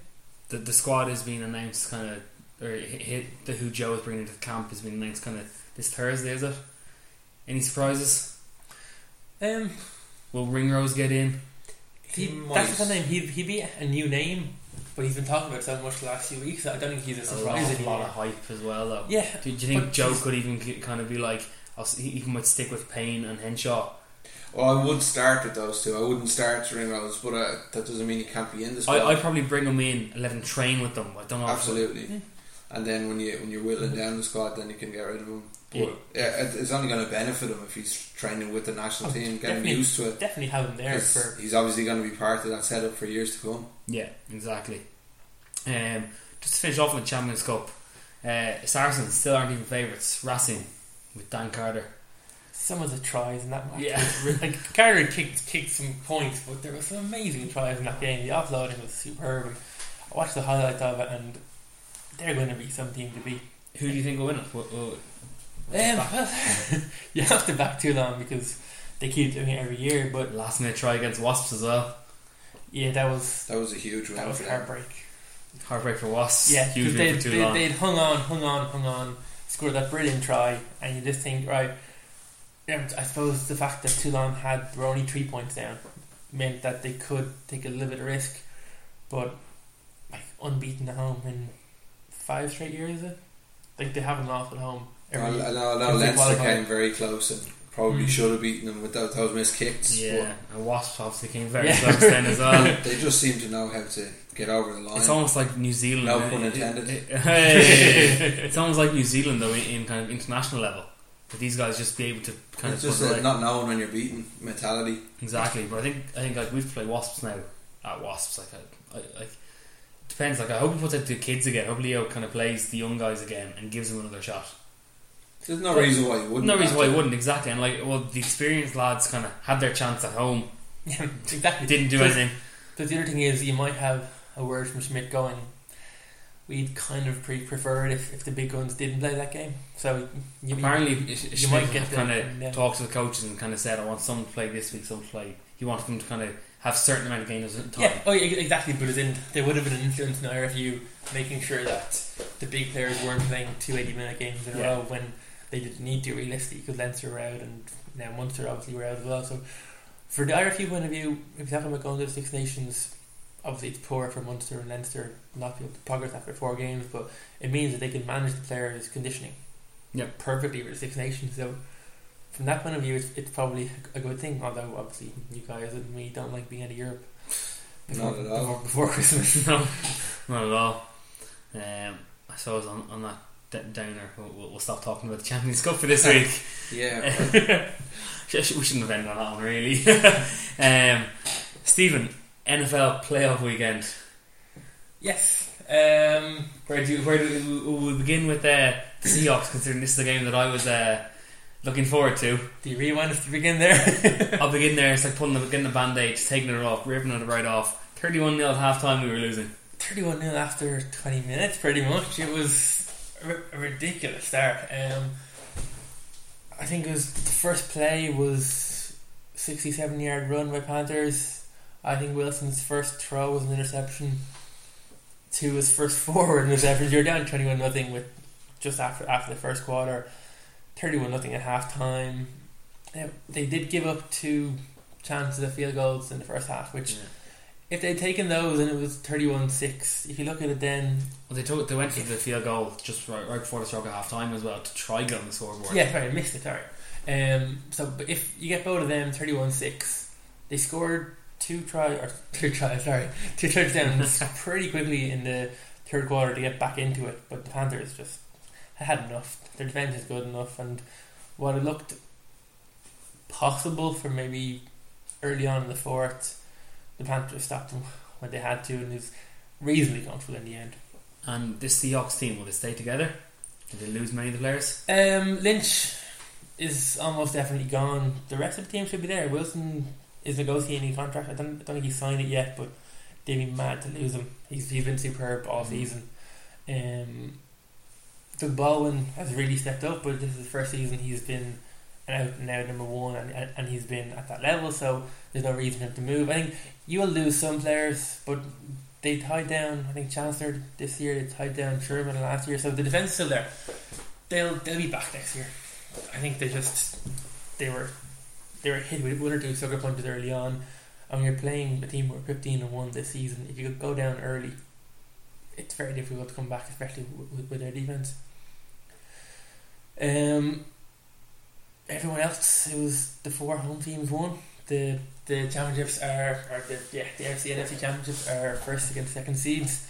The the squad is being announced kind of or hit, hit the who Joe is bringing into the camp has been announced kind of this Thursday. Is it? Any surprises? Um, Will Ringrose get in? he, might- that's the name. He he'd be a new name, but he's been talking about it so much the last few weeks. that I don't think he's a A surprise lot, anymore. lot of hype as well, though. Yeah, Do, do you think Joe could even kind of be like, I'll, he, he might stick with Payne and Henshaw? Well, I would start with those two. I wouldn't start Ringrose, but uh, that doesn't mean he can't be in the squad. I I probably bring him in and let him train with them. I don't know. Absolutely. Yeah. And then when you when you're whittling down the squad, then you can get rid of him. But Yeah. yeah, it's only going to benefit him if he's training with the national Oh, team, getting used to it. definitely have him there for. he's obviously going to be part of that setup for years to come. Yeah, exactly. Um, just to finish off with the Champions Cup, uh, Saracens still aren't even favourites. Racing with Dan Carter. Some of the tries in that match. Yeah. was like Carter kicked kicked some points, but there were some amazing tries in that game. The offloading was superb. I watched the highlights of it, and they're going to be some team to beat. Who do you think will win it? Wh- wh- Um, you have to back Toulon because they keep doing it every year. But last minute try against Wasps as well. yeah, that was That was a huge win that was for them. heartbreak. Heartbreak for Wasps. Yeah, huge because win they'd, for too they'd, long. they'd hung on, hung on, hung on, scored that brilliant try, and you just think, right, and I suppose the fact that Toulon had were only three points down meant that they could take a little bit of risk, but like unbeaten at home in five straight years, is it? Like they haven't lost at home. Every, I know, I know Leinster came very close and probably Mm. should have beaten them with those, those missed kicks. yeah, and Wasps obviously came very Yeah. close then as well. they just seem to know how to get over the line. It's almost like New Zealand. No uh, pun it- intended. it- it- hey, it's almost like New Zealand though in, in kind of international level. But these guys just be able to kind it's of just a not knowing when you're beaten mentality. exactly. But I think I think like we've played Wasps now at Wasps. Like I, I, like depends. Like I hope he puts out the kids again. I hope Leo kind of plays the young guys again and gives them another shot. There's no reason why you wouldn't. No reason why to. he wouldn't exactly. And like well, the experienced lads kind of had their chance at home. yeah, exactly. Didn't do anything. But the other thing is, you might have a word from Schmidt going. We'd kind of pre preferred if, if the big guns didn't play that game. So you, Apparently, you, Sch- you Schmidt might get kind of yeah. talked to the coaches and kind of said, "I want some to play this week, some to play." He wanted them to kind of have certain amount of games in time. Yeah, oh, yeah, exactly. But as in, there would have been an influence in IRFU making sure that the big players weren't playing two 80 minute games in a row when they didn't need to realistically because Leinster were out and now Munster obviously were out as well. So, for the IRFU point of view, if you're talking about going to the Six Nations, obviously it's poor for Munster and Leinster not be able to progress after four games, but it means that they can manage the players' conditioning Yep. perfectly with the Six Nations. So, from that point of view, it's, it's probably a good thing. Although obviously you guys and me don't like being out of Europe. Not at all. Before, before Christmas. no, not at all. Um, I suppose on, on that d- downer, we'll, we'll- we'll stop talking about the Champions Cup for this week. Yeah, Sh- sh- we shouldn't have ended on that one, really. um, Stephen, NFL playoff weekend. Yes. Um, Where do you, where do we, we'll begin with uh, the Seahawks, considering this is the game that I was uh, looking forward to. do you really want us to begin there? I'll begin there. It's like putting the, getting the band aid, taking it off, ripping it right off. 31 0 at half time, we were losing. 31 0 after 20 minutes, pretty much. It was a, ridiculous start. Um, I think it was the first play was 67 yard run by Panthers. I think Wilson's first throw was an interception. To his first forward interceptions. You're down 21 nothing with just after after the first quarter. 31 nothing at half time. They did give up two chances of field goals in the first half, which if they'd taken those and it was 31 6, if you look at it then, Well, they took they went for the field goal just right, right before the stroke at half time as well to try get on the scoreboard. yeah, sorry, I missed it, sorry. Um, so, but if you get both of them 31 6, they scored two try or two tries, sorry, two touchdowns pretty quickly in the third quarter to get back into it. But the Panthers just had enough. Their defense is good enough, and what it looked possible for maybe early on in the fourth, the Panthers stopped them when they had to, and it was reasonably comfortable in the end. And this Seahawks team, will they stay together? Did they lose many of the players? Um, Lynch is almost definitely gone. The rest of the team should be there. Wilson is negotiating a contract. I don't, I don't think he's signed it yet, but they'd be mad to lose him. He's, he's been superb all Mhm. season. Um, Doug Baldwin has really stepped up, but this is the first season he's been out and number one, and, and, and he's been at that level, so there's no reason for him to move. I think you will lose some players, but they tied down, I think, Chancellor this year, they tied down Sherman last year, so the defence is still there. They'll, they'll be back next year. I think they just, they were they were hit with one or two sucker punches early on. And when you're playing a team who are 15 and 1 this season, if you go down early, it's very difficult to come back, especially with, with their defense. Um, everyone else, it was the four home teams won. The the championships are, or the yeah the NFC and NFC championships are first against second seeds.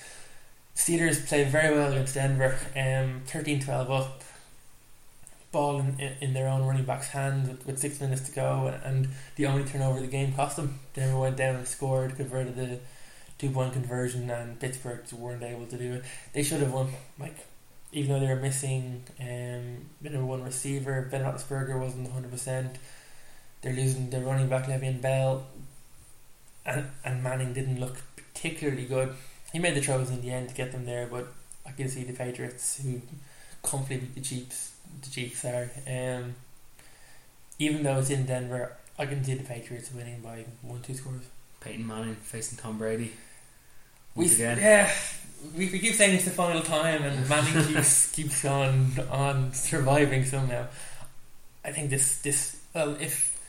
Steelers played very well against Denver, um, 13-12 up. Ball in, in, their own running back's hand with, with six minutes to go, and the only turnover the game cost them. Denver went down and scored, converted the two point conversion, and Pittsburgh weren't able to do it. They should have won. Like even though they were missing um, the number one receiver, Ben Roethlisberger wasn't hundred percent. They're losing their running back Le'Veon Bell, and and Manning didn't look particularly good. He made the throws in the end to get them there, but I can see the Patriots who comfortably beat the Chiefs. The Chiefs, sorry. Um, even though it's in Denver, I can see the Patriots winning by one, two scores. Peyton Manning facing Tom Brady. We, Once again. yeah, we, we keep saying it's the final time, and Manning keeps keeps on on surviving somehow. I think this this well, if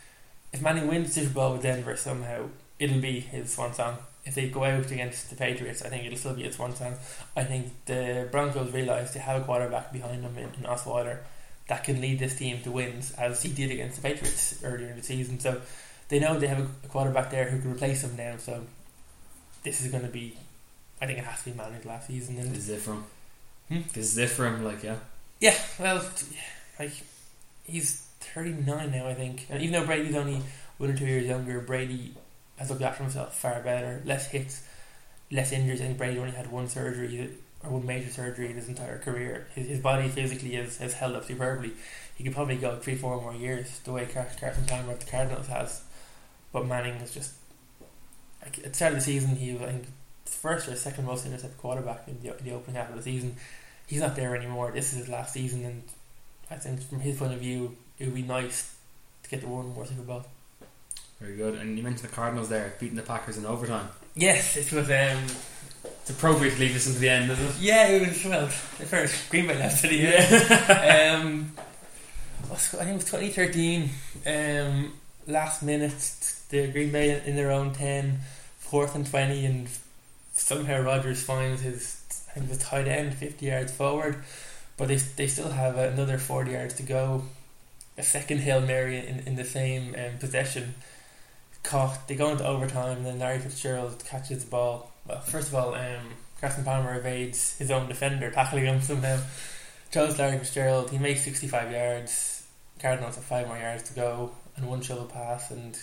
if Manning wins Super Bowl with Denver somehow, it'll be his swan song. If they go out against the Patriots, I think it'll still be his swan song. I think the Broncos realise they have a quarterback behind them in, in Osweiler that can lead this team to wins, as he did against the Patriots earlier in the season. So they know they have a, a quarterback there who can replace him now. So this is going to be I think it has to be Manning last season. And This is it for him. Hmm? This is it for like, yeah. yeah, well, like he's thirty nine now, I think. And even though Brady's only one or two years younger, Brady has looked after himself far better. Less hits, less injuries. I think Brady only had one surgery or one major surgery in his entire career. His, his body physically has, has held up superbly. He could probably go three, four more years the way Carson Palmer of the Cardinals has. But Manning was just like at the start of the season, he was I think first or second most intercepted quarterback in the, in the opening half of the season. He's not there anymore. This is his last season, and I think from his point of view, it would be nice to get the one more Super Bowl. Very good. And you mentioned the Cardinals there beating the Packers in overtime. Yes, it was. Um, It's appropriate to leave this until the end, isn't it? yeah, it was well. The first Green Bay left to the year. um, I think it was 2013. Um, last minute, the Green Bay in their own 10, fourth and 20, and somehow Rodgers finds his, I think was tight end, 50 yards forward, but they, they still have another 40 yards to go. A second Hail Mary in, in the same um, possession. Caught, they go into overtime, and then Larry Fitzgerald catches the ball. Well, first of all, um, Carson Palmer evades his own defender, tackling him somehow. Charles Larry Fitzgerald, he makes 65 yards. Cardinals have five more yards to go and one shovel pass, and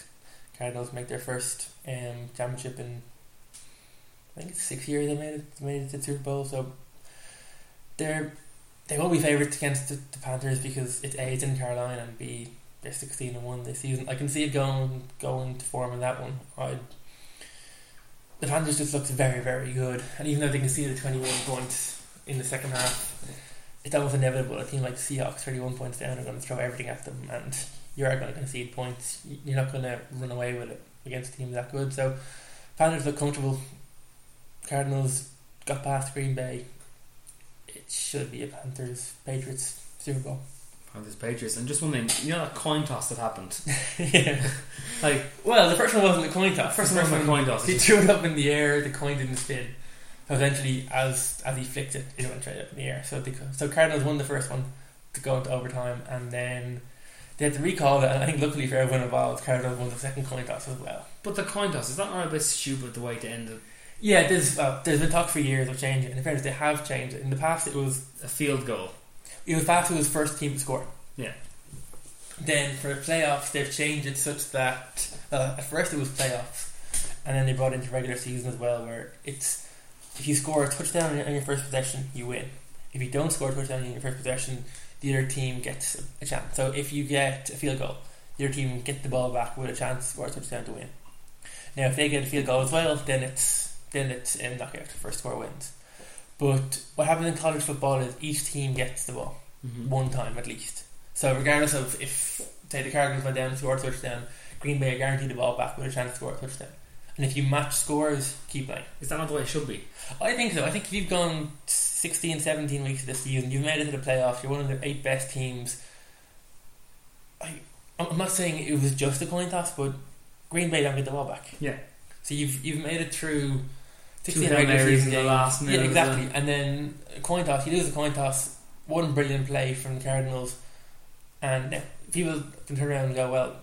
Cardinals make their first um, championship in think it's six years they made it made it to the Super Bowl. So they're they won't be favourites against the, the Panthers because it's A it's in Carolina and B they're sixteen and one this season. I can see it going going to form in that one. I the Panthers just looks very very good, and even though they can see the twenty one points in the second half, it's almost inevitable. A team like Seahawks, thirty one points down, are going to throw everything at them, and you are going to concede points. You're not going to run away with it against a team that good. So Panthers look comfortable. Cardinals got past Green Bay. It should be a Panthers Patriots Super Bowl. Panthers Patriots. And just one thing, you know that coin toss that happened? yeah. Like, Well, the first one wasn't a coin toss. first The one was a coin toss. He threw it up in the air. The coin didn't spin. So eventually, as as he flicked it, it went straight up in the air. So they, so Cardinals won the first one to go into overtime, and then they had to recall it. And I think luckily for everyone involved, Cardinals won the second coin toss as well. But the coin toss, is that not a bit stupid the way to end it? Yeah, there's well, there's been talk for years of changing. it. In fairness, they have changed it. In the past, it was A field goal. it was past who was first team to score. Yeah. Then for the playoffs, they've changed it such that uh, at first it was playoffs, and then they brought it into regular season as well, where it's if you score a touchdown on your first possession, you win. If you don't score a touchdown in your first possession, the other team gets a chance. So if you get a field goal, your team get the ball back with a chance to score a touchdown to win. Now, if they get a field goal as well, then it's then it's a knockout. First score wins. But what happens in college football is each team gets the ball Mm-hmm. one time at least. So regardless of if say the Cardinals went down and scored a touchdown, Green Bay are guaranteed the ball back with a chance to score a touchdown. And if you match scores, keep playing. Is that not the way it should be? I think so. I think if you've gone 16, 17 weeks of this season, you've made it to the playoffs, you're one of the eight best teams. I, I'm not saying it was just a coin toss, but Green Bay don't get the ball back. Yeah. So you've you've made it through 16 Hail regular season in the games. last minute Yeah, exactly. And then a coin toss, you lose a coin toss, one brilliant play from the Cardinals, and people can turn around and go, well,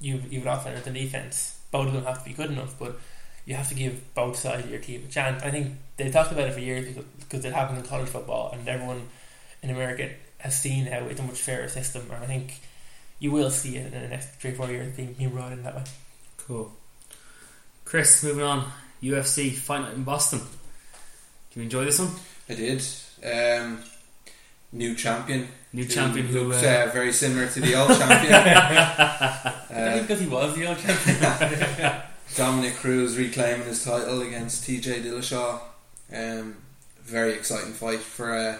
you've, you've an offense and defense. Both of them have to be good enough, but you have to give both sides of your team a chance. I think they talked about it for years because, because it happened in college football, and everyone in America has seen how it's a much fairer system, and I think you will see it in the next three or four years being, being brought in that way. Cool. Chris, moving on. UFC Fight Night in Boston. Do you enjoy this one? I did. Um, new champion. New champion who. looks, Uh, uh, very similar to the old champion. Uh, because he was the old champion. Dominick Cruz reclaiming his title against TJ Dillashaw. Um, very exciting fight for uh,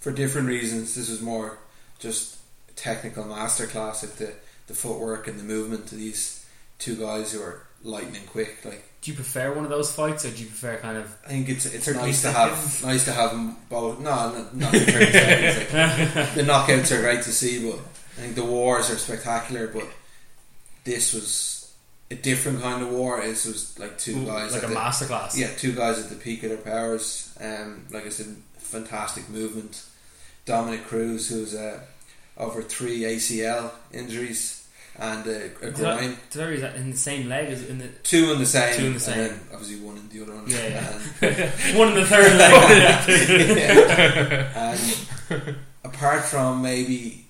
for different reasons. This was more just technical masterclass, like the the footwork and the movement to these two guys who are lightning quick. Like do you prefer one of those fights, or do you prefer kind of? I think it's it's 30 nice to have nice to have them both. No, no not in thirty seconds. Like, the knockouts are great to see, but I think the wars are spectacular. But this was a different kind of war. This was like two guys like a the, masterclass. yeah, two guys at the peak of their powers. Um, like I said, fantastic movement. Dominick Cruz, who's uh, over three ACL injuries and a, a Did groin. I, did I read that in the same leg as in the Two in the same. Two in the same. And then obviously one in the other one. Yeah, yeah. One in the third leg? and apart from maybe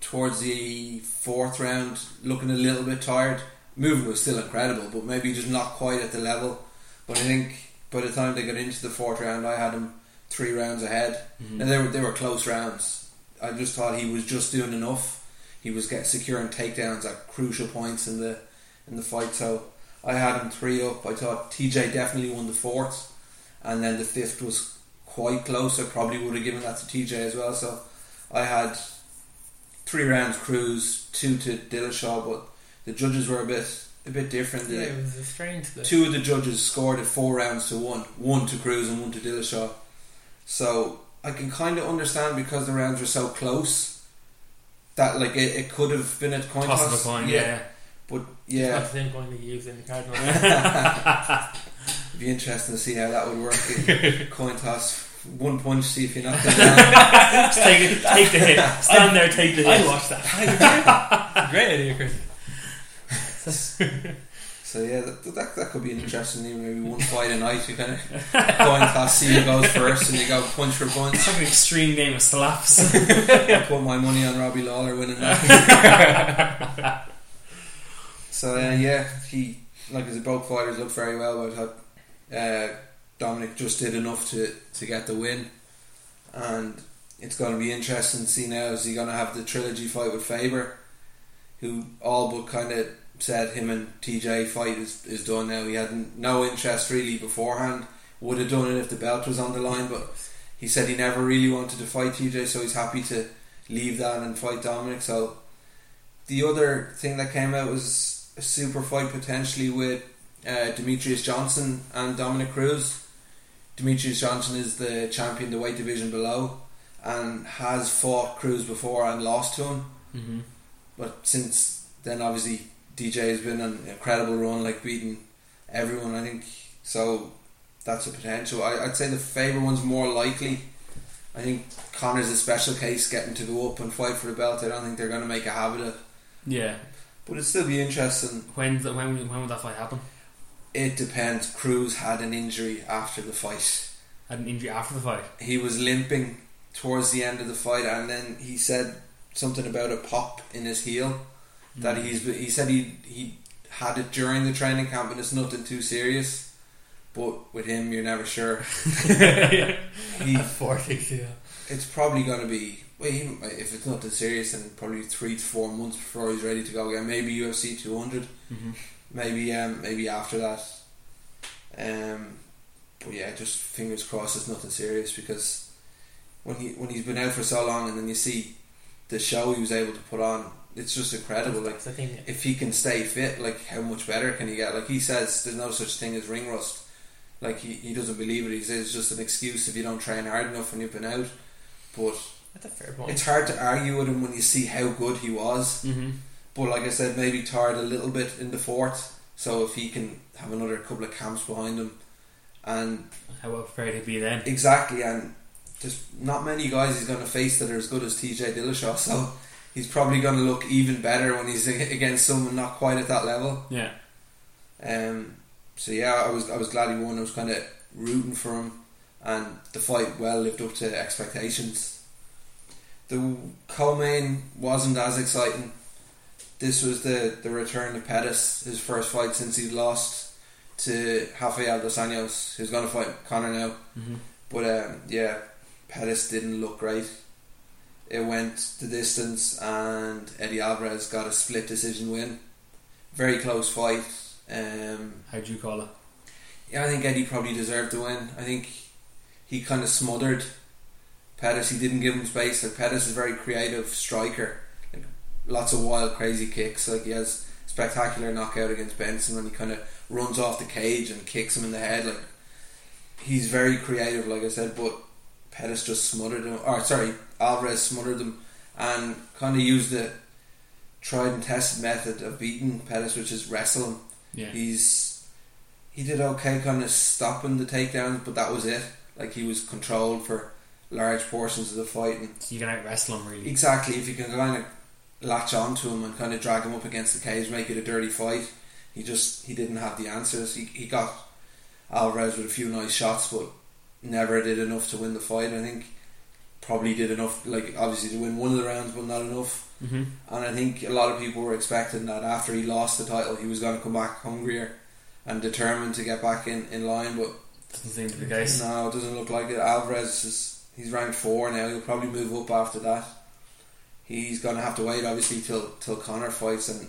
towards the fourth round, looking a little bit tired, movement was still incredible, but maybe just not quite at the level. But I think by the time they got into the fourth round, I had him three rounds ahead, Mhm. and they were they were close rounds. I just thought he was just doing enough. He was get securing takedowns at crucial points in the in the fight. So I had him three up. I thought TJ definitely won the fourth, and then the fifth was quite close. I probably would have given that to TJ as well. So I had three rounds Cruz, two to Dillashaw, but the judges were a bit a bit different. Yeah, it was a strange. split. two of the judges scored it four rounds to one, one to Cruz and one to Dillashaw. So I can kind of understand because the rounds were so close that like it, it could have been a coin Toss toss. a coin, yeah. but It's not yeah, the same coin they use in the Cardinals. it'd be interesting to see how that would work. coin toss, one punch, see if you knock them down. Just take, it, take the hit. Stand there, take the hit. I hit. watched that. Great idea, Chris. So yeah, that, that, that could be an interesting. Maybe one fight a night, you kind of coin toss, see who goes first, and you go punch for punch. It's like an extreme game of slaps. I put my money on Robbie Lawler winning that. so uh, yeah, he like as both fighters looked very well. But I thought uh, Dominick just did enough to to get the win, and it's going to be interesting to see now. Is he going to have the trilogy fight with Faber, who all but kind of said him and TJ fight is is done now. He had no interest really beforehand. Would have done it if the belt was on the line, but he said he never really wanted to fight TJ, so he's happy to leave that and fight Dominick. So the other thing that came out was a super fight potentially with uh, Demetrious Johnson and Dominick Cruz. Demetrious Johnson is the champion, the weight division below, and has fought Cruz before and lost to him. hmm But since then, obviously DJ has been an incredible run, like beating everyone. I think so. That's a potential. I, I'd say the favourite one's more likely. I think Conor's a special case, getting to go up and fight for the belt. I don't think they're going to make a habit of. Yeah. But it'd still be interesting. When, when, when would that fight happen? It depends. Cruz had an injury after the fight. Had an injury after the fight. He was limping towards the end of the fight, and then he said something about a pop in his heel. That he's he said he he had it during the training camp, and it's nothing too serious. But with him, you're never sure. He, weeks, yeah. it's probably going to be. Well, he, if it's nothing serious, then probably three to four months before he's ready to go again. Maybe UFC 200. hmm Maybe um, maybe after that. Um, but yeah, just fingers crossed it's nothing serious because when he when he's been out for so long and then you see the show he was able to put on, it's just incredible. Like That's thing. if he can stay fit, like how much better can he get? Like he says, there's no such thing as ring rust. Like he, he doesn't believe it. He says it's just an excuse if you don't train hard enough when you've been out. But That's a fair point. it's hard to argue with him when you see how good he was. hmm But like I said, maybe tired a little bit in the fourth. So if he can have another couple of camps behind him, and How well prepared he'd be then. exactly, and there's not many guys he's going to face that are as good as TJ Dillashaw. So he's probably going to look even better when he's against someone not quite at that level. Yeah. Um. So yeah, I was I was glad he won. I was kind of rooting for him, and the fight well lived up to expectations. The co-main wasn't as exciting. This was the, the return of Pettis, his first fight since he'd lost to Rafael dos Anjos, who's going to fight Conor now. hmm But um, yeah, Pettis didn't look great. It went the distance, and Eddie Alvarez got a split decision win. Very close fight. Um, How'd you call it? yeah, I think Eddie probably deserved the win. I think he kind of smothered Pettis. He didn't give him space. Like Pettis is a very creative striker. Like lots of wild, crazy kicks. Like he has spectacular knockout against Benson when he kind of runs off the cage and kicks him in the head. Like he's very creative, like I said. But Pettis just smothered him. Or sorry, Alvarez smothered him and kind of used the tried and tested method of beating Pettis, which is wrestling. Yeah. He's he did okay, kind of stopping the takedowns, but that was it. Like he was controlled for large portions of the fight, and So you can out wrestle him really. exactly if you can kind of latch onto him and kind of drag him up against the cage, make it a dirty fight. He just he didn't have the answers. He he got Alvarez with a few nice shots, but never did enough to win the fight. I think probably did enough, like obviously to win one of the rounds, but not enough. hmm And I think a lot of people were expecting that after he lost the title, he was going to come back hungrier and determined to get back in, in line. But Doesn't seem to be the case. no, it doesn't look like it. Alvarez is he's ranked four now. He'll probably move up after that. He's going to have to wait, obviously, till till Conor fights, and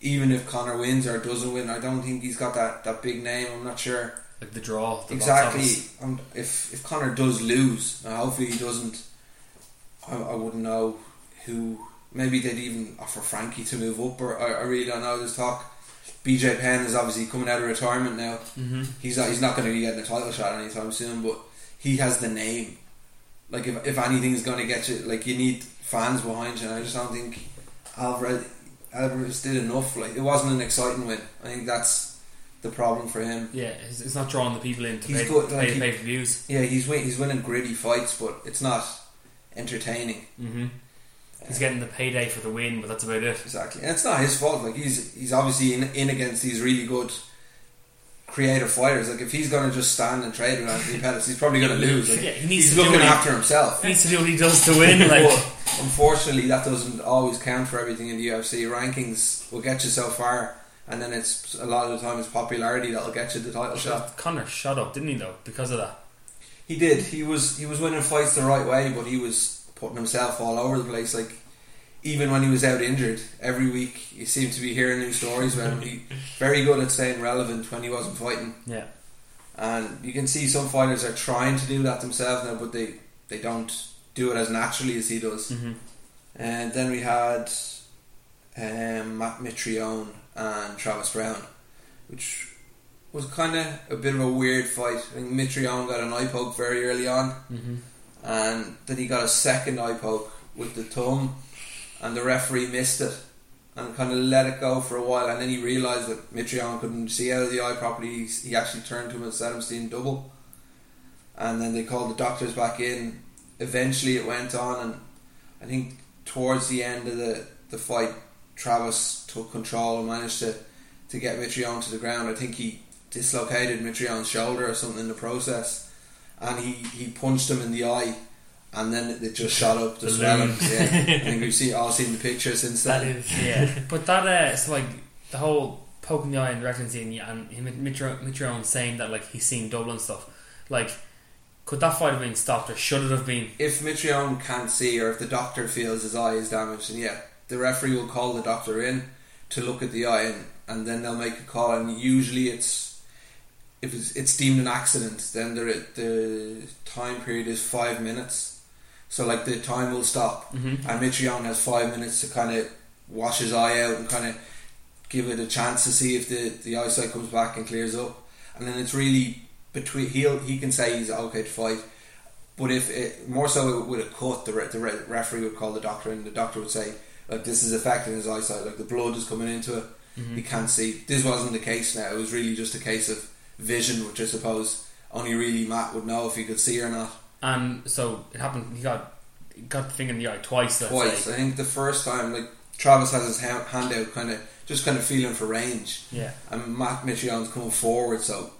even if Conor wins or doesn't win, I don't think he's got that, that big name. I'm not sure Like the draw. The exactly. Um, if if Conor does lose, and hopefully he doesn't, I, I wouldn't know who maybe they'd even offer Frankie to move up, or I, I really don't know. There's talk. BJ Penn is obviously coming out of retirement now. Mm-hmm. He's not. He's not going to be getting a title shot anytime soon. But he has the name. Like if if anything's going to get you, like you need fans behind you. And I just don't think Alvarez Alvarez did enough. Like it wasn't an exciting win. I think that's the problem for him. Yeah, it's, it's not drawing the people in to He's pay, good, like, pay, he- for views. Yeah, he's win- he's winning gritty fights, but it's not entertaining. Mm-hmm. He's getting the payday for the win, but that's about it. Exactly, and it's not his fault. Like he's he's obviously in, in against these really good creative fighters. Like if he's going to just stand and trade with Anthony Pettis, he's probably going to lose. Like, Yeah, he needs he's to looking what he- after himself. He needs to do what he does to win. Like, But unfortunately, that doesn't always count for everything in the UFC. Rankings will get you so far, and then it's a lot of the time it's popularity that'll get you the title shot. Conor shut up, didn't he? Though, because of that. He did. He was he was winning fights the right way, but he was putting himself all over the place. Like even when he was out injured, every week he seemed to be hearing new stories about him. He very good at staying relevant when he wasn't fighting, Yeah. and you can see some fighters are trying to do that themselves now, but they they don't do it as naturally as he does. Mm-hmm. And then we had um, Matt Mitrione and Travis Browne, which was kind of a bit of a weird fight. I think Mitrione got an eye poke very early on, Mm-hmm. and then he got a second eye poke with the thumb, and the referee missed it and kind of let it go for a while. And then he realised that Mitrione couldn't see out of the eye properly. He, actually turned to him and said him seeing double. And then they called the doctors back in. Eventually, it went on, and I think towards the end of the, the fight, Travis took control and managed to, to get Mitrione to the ground. I think he dislocated Mitrione's shoulder or something in the process, and he, he punched him in the eye, and then it, it just shot up the swelling. Balloon. Yeah, I think we've seen all seen the picture since That then. is. Yeah, but that uh, it's like the whole poking the eye and directing scene, and him Mitrione saying that like he's seen double and stuff. Like, could that fight have been stopped, or should it have been? If Mitrione can't see, or if the doctor feels his eye is damaged, then yeah, the referee will call the doctor in to look at the eye, and, and then they'll make a call. And usually, it's if it's, it's deemed an accident, then the the time period is five minutes. So like the time will stop, Mm-hmm. and Mitrione has five minutes to kind of wash his eye out and kind of give it a chance to see if the, the eyesight comes back and clears up. And then it's really between he'll he can say he's okay to fight, but if it, more so with a cut, the, re, the re, referee would call the doctor and the doctor would say like this is affecting his eyesight, like the blood is coming into it, he can't see. This wasn't the case now. It was really just a case of vision, which I suppose only really Matt would know if he could see or not. And so it happened. He got he got the finger in the eye twice. Twice, say. I think the first time like Travis has his ha- hand out, kind of just kind of feeling for range. Yeah, and Matt Mitrione's coming forward, so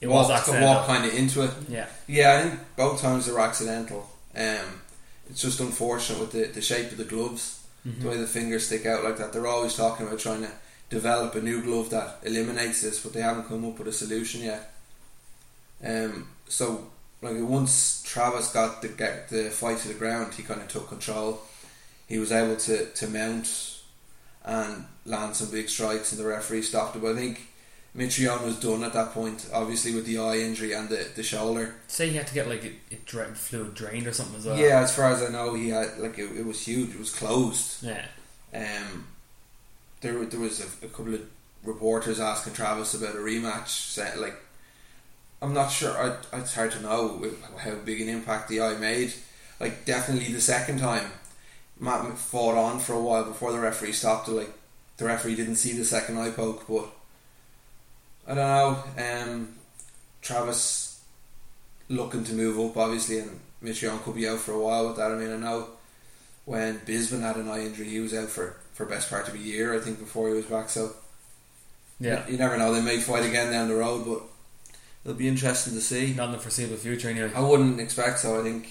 it was walk, accidental. walk kind of into it. Yeah, Yeah, I think both times they were accidental. Um, it's just unfortunate with the, the shape of the gloves, Mm-hmm. the way the fingers stick out like that. They're always talking about trying to develop a new glove that eliminates this, but they haven't come up with a solution yet. Um, so like once Travis got the get the fight to the ground, he kind of took control. He was able to to mount and land some big strikes, and the referee stopped. But I think Mitrione was done at that point, obviously with the eye injury and the, the shoulder. say he had to get like it, it dra- fluid drained or something as well. Yeah, as far as I know, he had like it, it was huge. It was closed. yeah. Um, there there was a, a couple of reporters asking Travis about a rematch. Saying, like, I'm not sure. I, it's hard to know how big an impact the eye made. Like, definitely the second time, Matt fought on for a while before the referee stopped it. Like, the referee didn't see the second eye poke, but I don't know. Um, Travis looking to move up, obviously, and Mitrione could be out for a while with that. I mean, I know when Bisping had an eye injury, he was out for for best part of a year, I think, before he was back. So Yeah, you never know; they may fight again down the road, but it'll be interesting to see. not in the foreseeable future anyway. I wouldn't expect so. I think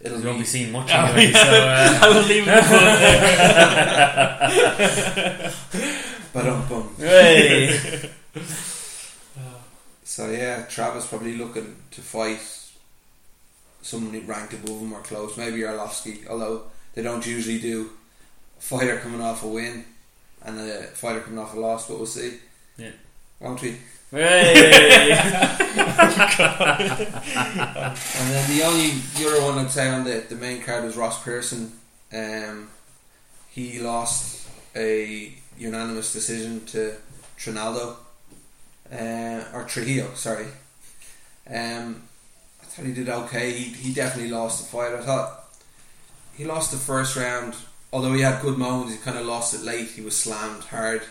it'll We won't be be. seeing much Oh, anyway. yeah. So uh, I will leave it But um, hey. So yeah, Travis probably looking to fight someone ranked above him or close. Maybe Arlovsky, although they don't usually do a fighter coming off a win and a fighter coming off a loss. But we'll see. Yeah. Won't we? hey. And then the only the other one I'd say on the, the main card was Ross Pearson. Um, he lost a unanimous decision to Trinaldo uh, or Trujillo. Sorry. Um, I thought he did okay. He, he definitely lost the fight. I thought he lost the first round. Although he had good moments, he kind of lost it late. He was slammed hard.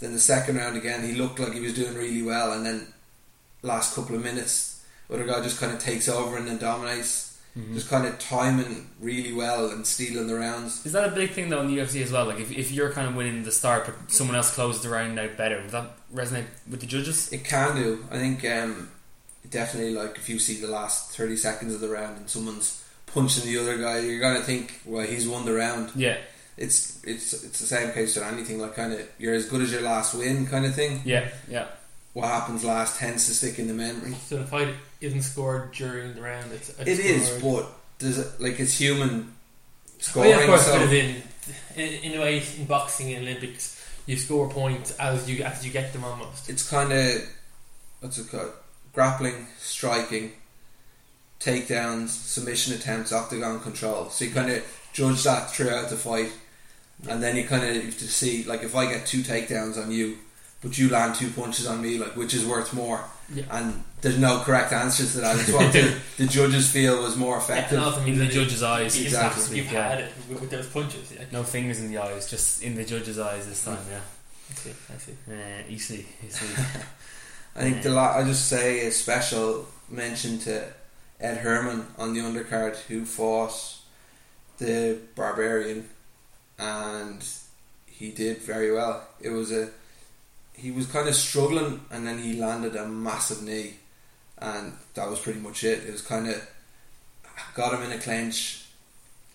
Then the second round again, he looked like he was doing really well, and then last couple of minutes, other guy just kind of takes over and then dominates. Just kind of timing really well and stealing the rounds. Is that a big thing though in the UFC as well? Like if, if you're kind of winning the start, but someone else closes the round out better, would that resonate with the judges? It can do. I think um, definitely like if you see the last thirty seconds of the round and someone's punching the other guy, you're gonna think, well, he's won the round. Yeah, It's it's it's the same case with anything. Like kind of you're as good as your last win, kind of thing. yeah, yeah. What happens last tends to stick in the memory. So the fight isn't scored during the round. It's, it's It is, but there's a, like it's human Well, scoring. yeah, of course, so in, in in a way in boxing in Olympics, you score points as you as you get them almost. it's kind of what's it called? Grappling, striking, takedowns, submission attempts, octagon control. So you kind of judge that throughout the fight, and then you kind of to see like if I get two takedowns on you, but you land two punches on me, like which is worth more. Yeah. And there's no correct answers to that. It's what the, the judges feel was more effective. and also In means the judge's eyes, you- Exactly. You've Yeah. had it with, with those punches. Yeah. No fingers in the eyes, just in the judge's eyes this time. Yeah, I see. I see. uh, easily, easily. I think the la- I just say a special mention to Ed Herman on the undercard who fought the Barbarian, and he did very well. It was a he was kind of struggling, and then he landed a massive knee, and that was pretty much it. It was kind of got him in a clinch,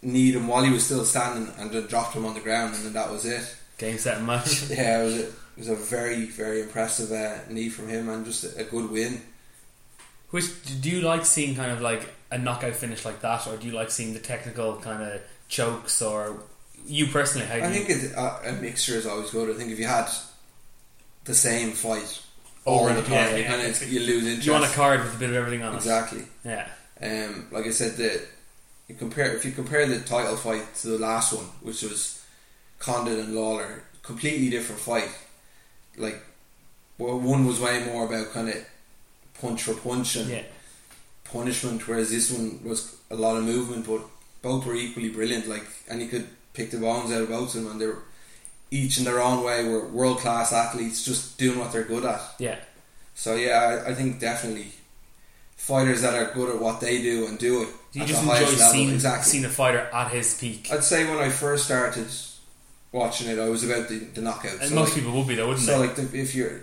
kneed him while he was still standing, and then dropped him on the ground, and then that was it. Game set match. Yeah, it was a, it was a very very impressive uh, knee from him and just a, a good win. Which do you like seeing kind of like a knockout finish like that, or do you like seeing the technical kind of chokes, or you personally? How do I think it, a, a mixture is always good. I think if you had the same fight Over and over, again, yeah. kind of, you lose interest. you want a card with a bit of everything on exactly. it? Exactly. Yeah, Um, like I said, the you compare if you compare the title fight to the last one, which was Condit and Lawler, completely different fight. Like, well, one was way more about kind of punch for punch and yeah. punishment, whereas this one was a lot of movement, but both were equally brilliant. Like, and you could pick the bones out of both of them, and they're each in their own way were world class athletes, just doing what they're good at. Yeah, So yeah, I, I think definitely fighters that are good at what they do and do it you at just the enjoy seeing exactly. seeing a fighter at his peak. I'd say when I first started watching it, I was about the, the knockouts. And So most like, people would be though, wouldn't so they? So like the, if you're,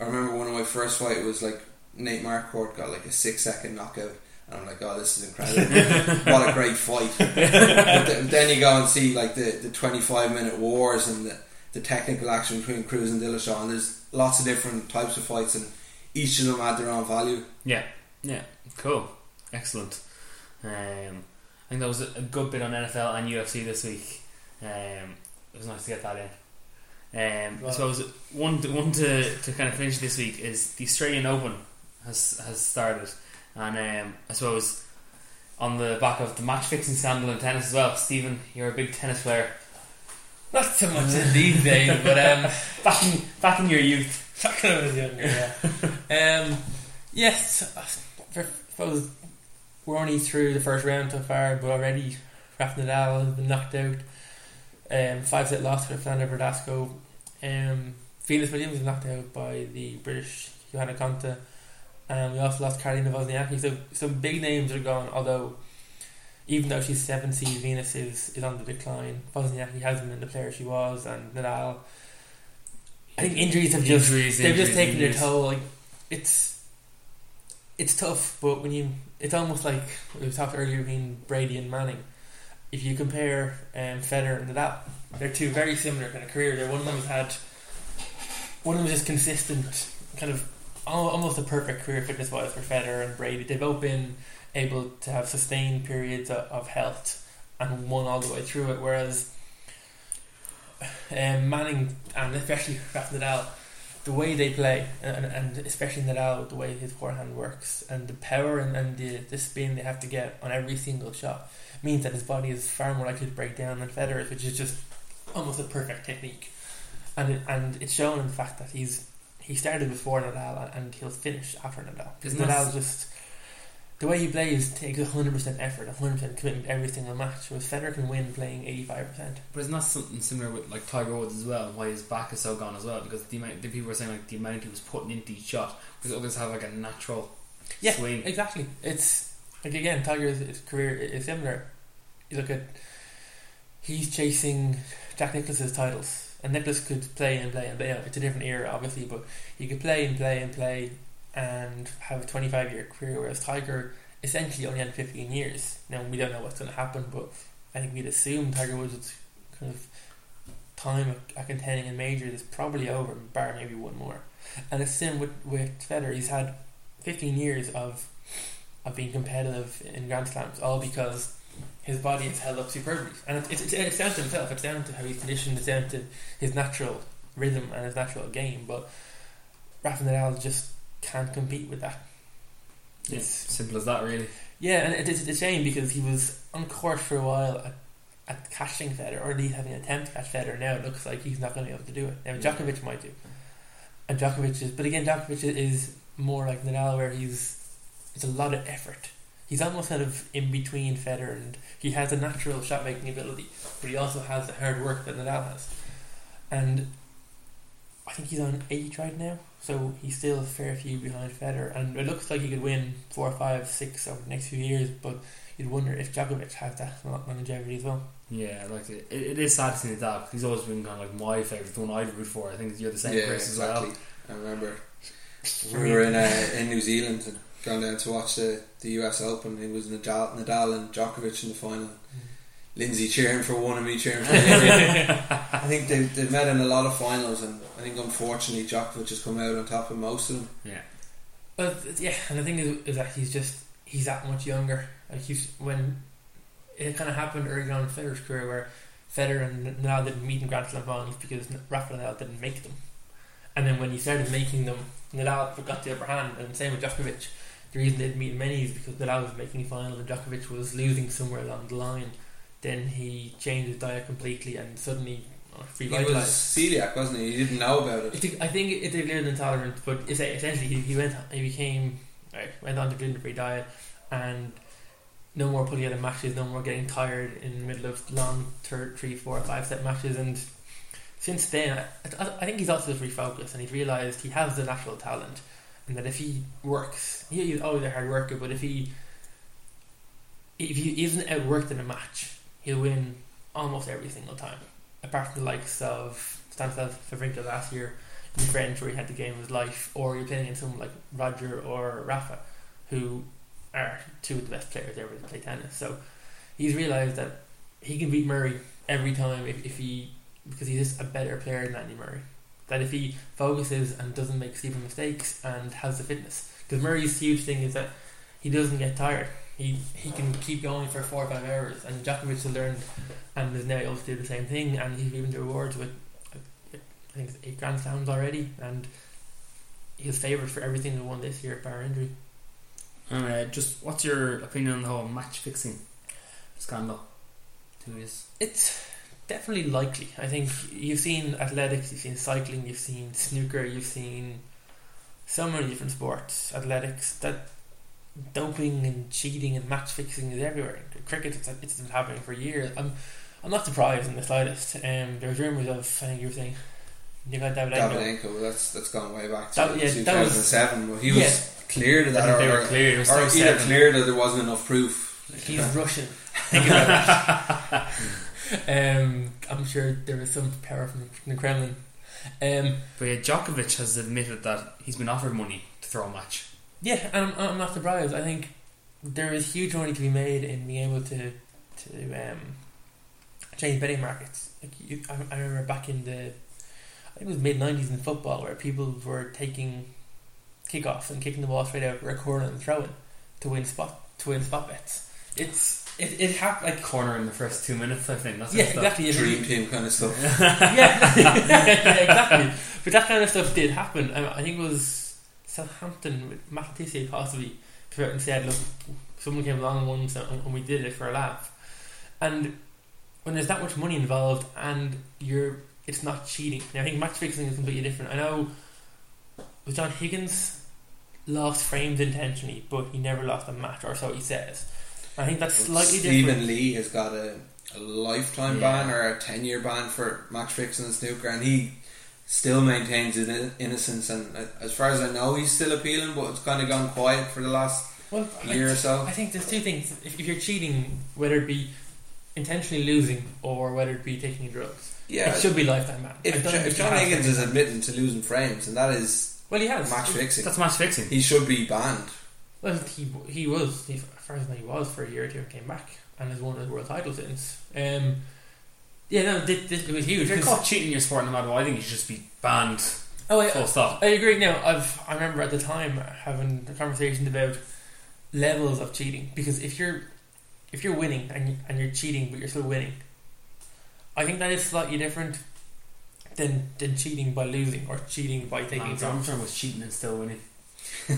I remember one of my first fight was like Nate Marquardt got like a six second knockout, and I'm like, oh, this is incredible! what a great fight! but then, then you go and see like the, the 25 minute wars and the, the technical action between Cruz and Dillashaw, and there's lots of different types of fights, and each of them add their own value. Yeah, yeah, cool, excellent. Um, I think that was a a good bit on NFL and UFC this week. Um, it was nice to get that in. Um, I suppose one to, one to, to kind of finish this week is the Australian Open has has started, and um, I suppose on the back of the match fixing scandal in tennis as well. Stephen, you're a big tennis player. Not so much in these days, but um, Back in back in your youth, back when I was younger, yeah. um, yes, I suppose we're only through the first round so far, but already Rafa Nadal has been knocked out. Um, five set loss for Fernando Verdasco. Um, Venus Williams was knocked out by the British Johanna Konta. And we also lost Karolina Wozniacki. So some big names are gone, although even though she's seven seed, Venus is, is on the decline. Wozniacki hasn't been the player she was, and Nadal. I think injuries have just Injuries, they've just injuries, taken their toll. Like it's it's tough, but when you it's almost like we talked earlier between Brady and Manning. If you compare um, Federer and Nadal, they're two very similar kind of career. There, one of them has had one of them is just consistent, kind of almost a perfect career fitness wise for Federer and Brady. They've both been able to have sustained periods of, health and won all the way through it. Whereas um, Manning and especially Rafa Nadal, the way they play, and, and especially Nadal, the way his forehand works, and the power and, and the, the spin they have to get on every single shot, means that his body is far more likely to break down than Federer's, which is just almost a perfect technique. And it, and it's shown in the fact that he's he started before Nadal and he'll finish after Nadal. Because Nadal just the way he plays takes hundred percent effort, hundred percent commitment every single match. Whereas Federer can win playing eighty five percent. But isn't that something similar with like Tiger Woods as well? Why his back is so gone as well? Because the amount the people were saying like the amount he was putting into each shot, because others have like a natural Yeah, swing. exactly. It's like again, Tiger's his career is similar. You look at he's chasing Jack Nicklaus's titles, and Nicklaus could play and play and play. It's a different era, obviously, but he could play and play and play and have a twenty five year career. Whereas Tiger essentially only had fifteen years. Now we don't know what's going to happen, but I think we'd assume Tiger Woods' kind of time at- contending in majors is probably over, bar maybe one more. And it's same with with Federer. He's had 15 years of of being competitive in Grand Slams, all because his body is held up superbly. And it's, it's, it's down to himself, it's down to how he's conditioned, it's down to his natural rhythm and his natural game. But Rafa Nadal just can't compete with that. Yeah, It's, simple as that, really. yeah, and it, it's a shame because he was on course for a while at, at catching Federer, or at least having an attempt to catch Federer. Now it looks like he's not going to be able to do it. Now Djokovic might do, and Djokovic is, but again, Djokovic is more like Nadal, where he's it's a lot of effort. He's almost kind of in between Federer, and he has a natural shot making ability, but he also has the hard work that Nadal has, and I think he's on eight right now, so he's still a fair few behind Federer, and it looks like he could win four, five, six over the next few years. But you'd wonder if Djokovic has that longevity as well. Yeah, like it, it is sad to see that. He's always been kind of like my favourite, the one I'd root for. I think you're the same yeah, Chris exactly. as I remember we were in uh, in New Zealand and gone down to watch the, the US Open. It was Nadal, Nadal and Djokovic in the final. Mm. Lindsay cheering for one and me cheering for the other. I think they've, they've met in a lot of finals, and I think unfortunately Djokovic has come out on top of most of them. Yeah, But yeah, and the thing is, is that he's just he's that much younger. Like he's when it kind of happened early on in Federer's career, where Federer and Nadal didn't meet in Grand Slam finals because Rafa Nadal didn't make them, and then when he started making them, Nadal got the upper hand. And same with Djokovic. The reason they didn't meet many is because Nadal was making finals and Djokovic was losing somewhere along the line. Then he changed his diet completely and suddenly uh, He was celiac, wasn't he? He didn't know about I it. I think it declared intolerant, but essentially he, he went he became right, went on to gluten free diet and no more pulling out of matches, no more getting tired in the middle of long third, three, four, five set matches, and since then I, I think he's also refocused and he's realised he has the natural talent and that if he works, he, he's always a hard worker, but if he if he isn't outworked in a match, he'll win almost every single time. Apart from the likes of Stanislav Wawrinka last year in the French, where he had the game of his life, or you're playing against someone like Roger or Rafa, who are two of the best players ever to play tennis. So he's realised that he can beat Murray every time if, if he because he's just a better player than Andy Murray. That if he focuses and doesn't make stupid mistakes and has the fitness, because Murray's huge thing is that he doesn't get tired. He he can keep going for four or five hours, and Djokovic has learned and is now able to do the same thing, and he's reaping the rewards with I think it's eight Grand Slams already, and he's favoured for everything he won this year, bar injury. And uh, just what's your opinion on the whole match fixing scandal? Two years. It's definitely likely. I think you've seen athletics, you've seen cycling, you've seen snooker, you've seen so many different sports, athletics that doping and cheating and match fixing is everywhere. Cricket, it's, it's been happening for years. I'm, I'm not surprised in the slightest. Um, there's rumours of, I think you were saying, Nikolai Davydenko. Davydenko, that's that's gone way back to That- yeah, that was- 2007. he was Yeah. cleared of that, or, they were clear. It was or still either cleared or there wasn't enough proof. He's Russian. Think about that. Um, I'm sure there is some power from the Kremlin. Um, But yeah, Djokovic has admitted that he's been offered money to throw a match. Yeah, and I'm, I'm not surprised. I think there is huge money to be made in being able to to um, change betting markets. Like you, I, I remember back in the, I think it was mid '90s in football, where people were taking kickoffs and kicking the ball straight out corner and throwing to win spot to win spot bets. It's it, it happened like Corner in the first two minutes, I think. That's yeah, stuff. exactly. Dream team kind of stuff. yeah, yeah, exactly. But that kind of stuff did happen. I, I think it was Southampton with Matt Le Tissier possibly came out and said, "Look, someone came along once and, and we did it for a laugh." And when there's that much money involved and you're, it's not cheating. Now, I think match fixing is completely different. I know with John Higgins lost frames intentionally, but he never lost a match, or so he says. I think that's slightly Stephen different. Stephen Lee has got a, a lifetime Yeah. ban or a 10 year ban for match fixing and snooker, and he still maintains his innocence. And uh, as far as I know, he's still appealing, but it's kind of gone quiet for the last Well, I- year or so. I think there's two things. If, if you're cheating, whether it be intentionally losing or whether it be taking drugs, Yeah, it should be lifetime ban. If, don't Jo- if John Higgins is admitting to losing frames, and that is well, he has match fixing, That's match fixing. he should be banned. Well, he he was he, as far as I know, he was for a year or two and came back and has won his world title since. Um, yeah, no, this, this it was huge. If you're caught cheating in your sport, no matter what, I think you should just be banned. oh, I, Full stop. I agree. Now, I've I remember at the time having a conversation about levels of cheating because if you're if you're winning and you, and you're cheating but you're still winning, I think that is slightly different than than cheating by losing or cheating by taking. Armstrong was cheating and still winning.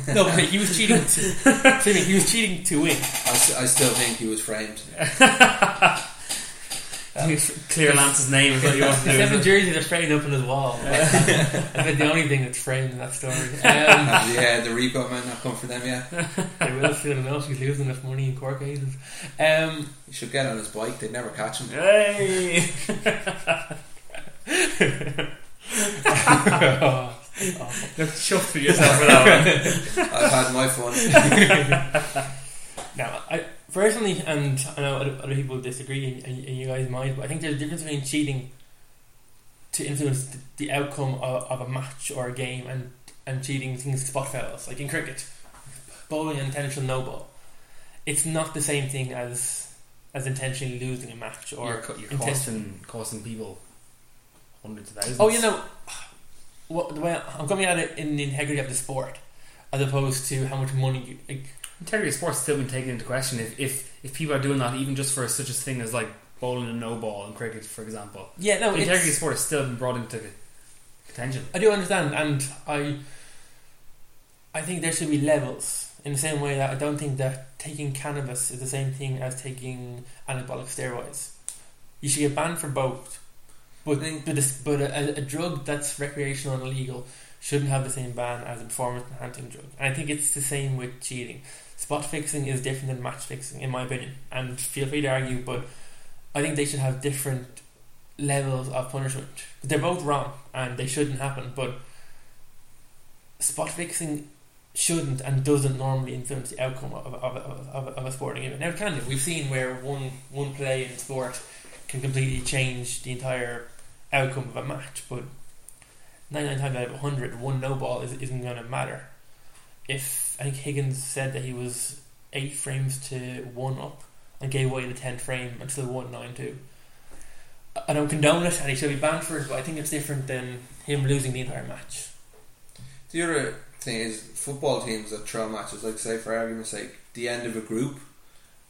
No, but he was cheating. To, excuse he was cheating to win. I, s- I still think he was framed. Clear Lance's name is what you want to do. seven jerseys are framed up on his wall. That's about the only thing that's framed in that story. Um, yeah, the repo might not come for them yet. they will soon enough. He's losing enough money in court cases. Um, He should get on his bike. They'd never catch him. Hey! Look, chuffed for yourself for that one. I've had my fun. Now, I personally, and I know other, other people disagree, and, and you guys might, but I think there's a difference between cheating to influence the, the outcome of, of a match or a game, and and cheating things spot fouls, like in cricket, bowling an intentional no ball. It's not the same thing as as intentionally losing a match or You're, co- you're intention- costing, costing people hundreds of thousands. Oh, you know, what the way I'm coming at it in the integrity of the sport, as opposed to how much money you. Like, Integrity of sport's still been taken into question. If, if if people are doing that, even just for such a thing as like bowling a no ball in cricket, for example, yeah, no, the integrity of sport has still been brought into contention. I do understand, and I, I think there should be levels in the same way that I don't think that taking cannabis is the same thing as taking anabolic steroids. You should get banned for both, but but, this, but a, a drug that's recreational and illegal shouldn't have the same ban as a performance enhancing drug. And I think it's the same with cheating. Spot fixing is different than match fixing, in my opinion. And feel free to argue, but I think they should have different levels of punishment. They're both wrong and they shouldn't happen, but spot fixing shouldn't and doesn't normally influence the outcome of, of, of, of, a sporting event. Now it can do. We've seen where one one play in sport can completely change the entire outcome of a match, but 99 times out of 100, one no ball is, isn't going to matter. If I think Higgins said that he was eight frames to one up and gave away the 10th frame and still won 9 2. I don't condone it and he should be banned for it, but I think it's different than him losing the entire match. The other thing is football teams that throw matches, like say for argument's sake, the end of a group.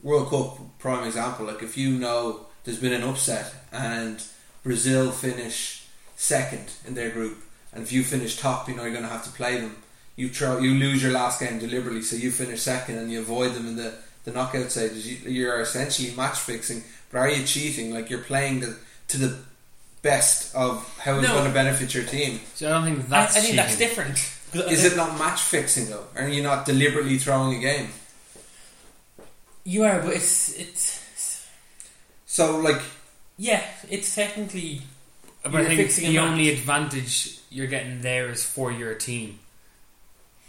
World Cup, prime example. Like if you know there's been an upset and Brazil finish second in their group, and if you finish top, you know you're going to have to play them. You throw, you lose your last game deliberately, so you finish second and you avoid them in the the knockout stages. You, you're essentially match fixing, but are you cheating? Like you're playing the, to the best of how it's No. going to benefit your team. So I don't think that's I think that's cheating. different. 'Cause I Is it not match fixing though? Are you not deliberately throwing a game? You are, but it's it's So like yeah, it's technically But I You're think fixing the only advantage you're getting there is for your team.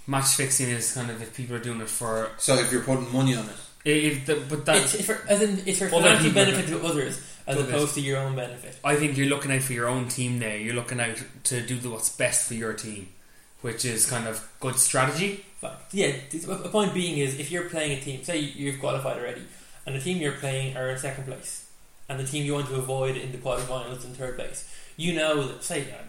Match fixing is kind of if people are doing it for. so if you're putting money on it. If the, but that it's, it's for as in it's for Other financial benefit to others as Others. opposed to your own benefit. I think you're looking out for your own team there. You're looking out to do the, what's best for your team, which is kind of good strategy. But yeah, the the point being is if you're playing a team, say you've qualified already, and the team you're playing are in second place, and the team you want to avoid in the quarterfinals in third place, you know that say um,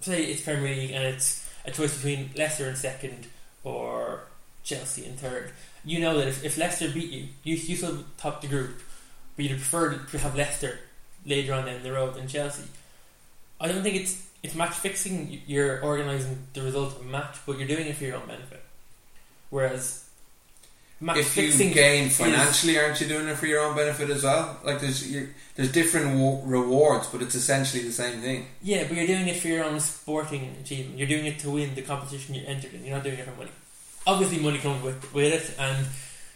say it's Premier League and it's a choice between Leicester in second or Chelsea in third. you know that if, if Leicester beat you, you you still top the group, but you'd prefer to have Leicester later on down the road than Chelsea. I don't think it's it's match fixing. You- You're organising the result of a match, but you're doing it for your own benefit. Whereas match if you fixing gain is- financially, aren't you doing it for your own benefit as well? Like there's you there's different wo- rewards, but it's essentially the same thing. Yeah, but you're doing it for your own sporting achievement. You're doing it to win the competition you entered in. You're not doing it for money. Obviously, money comes with with it, and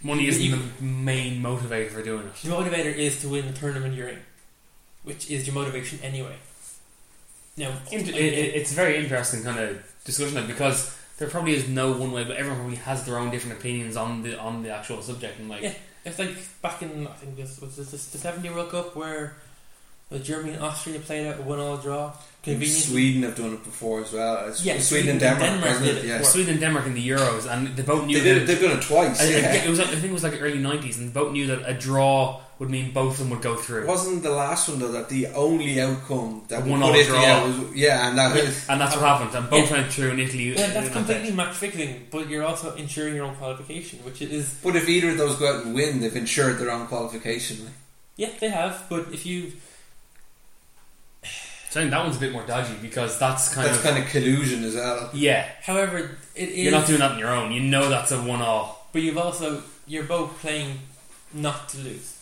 Money isn't you- the main motivator for doing it. the motivator is to win the tournament you're in, which is your motivation anyway. Now, It, it, it's a very interesting kind of discussion like, because there probably is no one way, but everyone probably has their own different opinions on the on the actual subject. And like, Yeah. it's like back in I think this was this the 70 World Cup where the Germany and Austria played out a one all draw. Convenient. Sweden have done it before as well. It's Yeah, Sweden, and Sweden and Denmark, Denmark isn't did it? it Yeah. before. Sweden and Denmark in the Euros, and they both knew they did, they've done it twice. I, I- yeah. it was, I think it was like early '90s, and they both knew that a draw would mean both of them would go through. Wasn't the last one though that the only outcome that A one-all put Italy draw. out was yeah, and that Yeah, was and that's what happened. And both Yeah. went through, and Italy. Yeah, that's completely match fixing, but you're also ensuring your own qualification, which is But if either of those go out and win, they've ensured their own qualification. like. yeah they have. But if you So I think that one's a bit more dodgy because that's kind of That's of kind of collusion as well. yeah. However, it is. You're not doing that on your own. You know that's a one-all. But you've also you're both playing not to lose.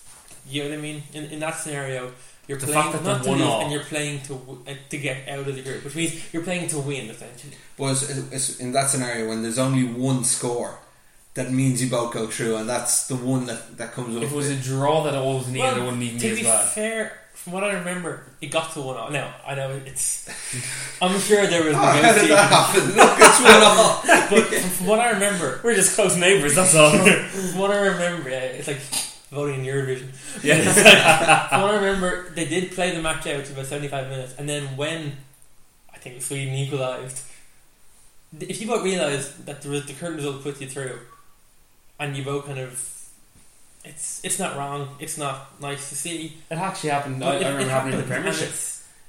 You know what I mean? In, in that scenario, you're The playing that not to they're lose, one all. and you're playing to w- uh, to get out of the group, which means you're playing to win essentially. But it's, it's in that scenario when there's only one score, that means you both go through, and that's the one that, that comes up. If it was a draw that always needed, Well, it wouldn't even to be be as bad. fair, from what I remember, it got to one all. Now I know it's. I'm sure there was oh, how did that happen? Look, it's one all. but from, from what I remember, We're just close neighbours. That's all. from what I remember, yeah, it's like voting in Eurovision. yeah. From what I remember, they did play the match out to about 75 minutes, and then when I think Sweden equalised, if you both realise that the, re- the current result puts you through, and you both kind of. It's it's not wrong. It's not nice to see. It actually happened. I, but I it- remember it happening in the Premiership,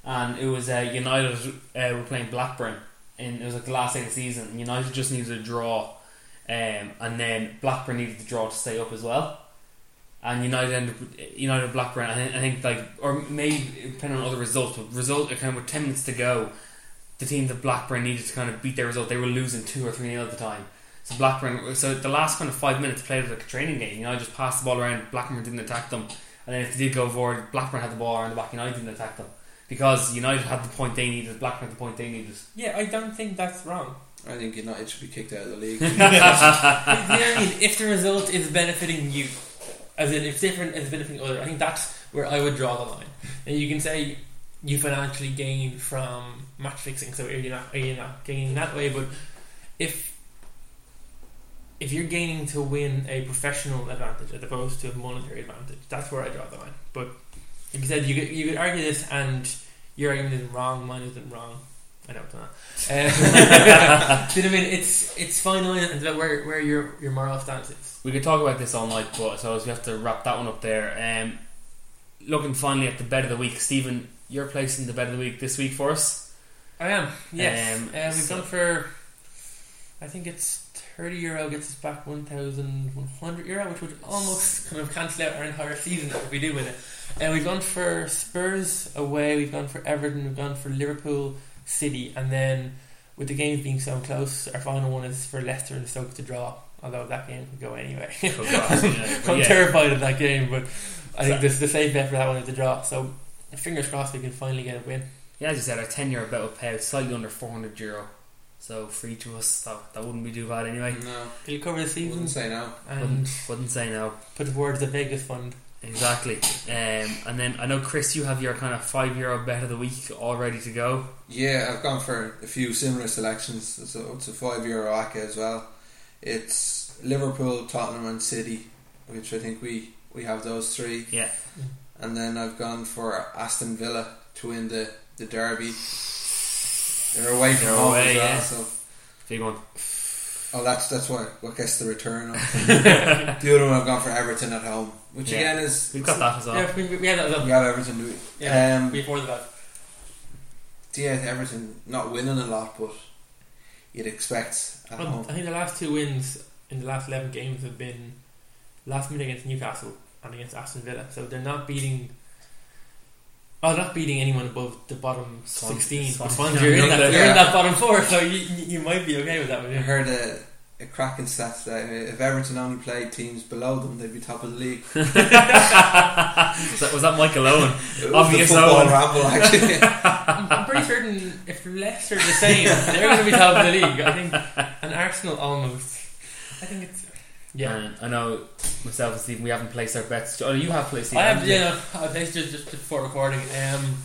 and it was uh, United uh, were playing Blackburn, and it was like the last day of the season. and United just needed a draw, um, and then Blackburn needed the draw to stay up as well. And United ended United and Blackburn. I think, I think like or maybe depending on other results, but result kind of with ten minutes to go, the team that Blackburn needed to kind of beat their result, they were losing two or three nil at the time. So Blackburn, so the last kind of five minutes played like a training game. United just passed the ball around. Blackburn didn't attack them, and then if they did go forward, Blackburn had the ball around the back. United didn't attack them because United had the point they needed. Blackburn had the point they needed. yeah, I don't think that's wrong. I think United should be kicked out of the league. You know what I mean? If the result is benefiting you, as in if different is benefiting other, I think that's where I would draw the line. And you can say you financially gain from match fixing, so you're not you're not gaining that way. But if if you're gaining to win a professional advantage as opposed to a monetary advantage, that's where I draw the line. But like you said, you could, you could argue this, and your argument isn't wrong, mine isn't wrong. I know it's not. Uh, you know I mean? It's it's fine line and about where where your your moral stance is. We could talk about this all night, but I suppose we have to wrap that one up there. Um, looking finally at the bet of the week, Stephen, you're placing the bet of the week this week for us. I am. Yes. Um, Um, we've so- gone for. I think it's thirty euro gets us back one thousand one hundred euro, which would almost kind of cancel out our entire season if we do win it. And we've gone for Spurs away. We've gone for Everton. We've gone for Liverpool, City, and then with the games being so close, our final one is for Leicester and Stoke to draw. Although that game could go anyway. God, yeah, I'm yeah. terrified of that game, but I think this the safe bet for that one is the draw. So fingers crossed we can finally get a win. Yeah, as you said, our 10 euro bet will pay out slightly under 400 euro. So for each of us, that, that wouldn't be too bad anyway. no, It'll cover the season wouldn't say no. and Wouldn't, wouldn't say no. put towards the Vegas fund. Exactly. Um, and then I know, Chris, you have your kind of 5 euro bet of the week all ready to go. Yeah, I've gone for a few similar selections. So it's a five euro acca as well. It's Liverpool, Tottenham, and City, which I think we we have those three. Yeah. And then I've gone for Aston Villa to win the the derby. They're away from They're home away, as well, yeah. so Big one. oh, that's that's what what gets the return. Of. the other one I've gone for Everton at home, which Yeah. again is We've got that as well. Yeah, we, we had that as We well. have Everton. Do we? Yeah, Um, before the bet. yeah, Everton not winning a lot, but you'd expect at Well, home. I think the last two wins in the last eleven games have been last minute against Newcastle and against Aston Villa. So they're not beating. Oh, not beating anyone above the bottom Swan- sixteen. Swan- But you're, in that, you're in that bottom four, so you, you you might be okay with that. I One, yeah. heard a, a cracking stat that if Everton only played teams below them, they'd be top of the league. was, that, was that Michael Owen? It was Obvious the football Owen. ramble, actually. I'm, I'm pretty certain if Leicester are the same, they're going to be top of the league. I think, and Arsenal almost. I think it's yeah. And I know myself and Stephen, we haven't placed our bets. Oh, you have placed. I have haven't you? yeah. I placed just just before recording. Um,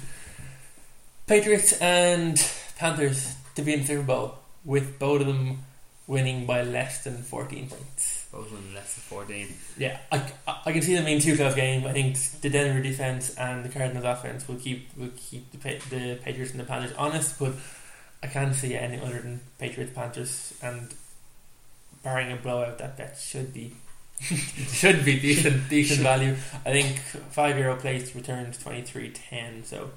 Patriots and Panthers to be in the Super Bowl with both of them winning by less than 14 points. Both of them less than fourteen. Yeah, I, I- I can see them being two close game. I think the Denver defense and the Cardinals offense will keep will keep the the Patriots and the Panthers honest, but I can't see any other than Patriots Panthers and barring a blowout that bet should be should be decent decent value. I think five euro place returned twenty three ten, so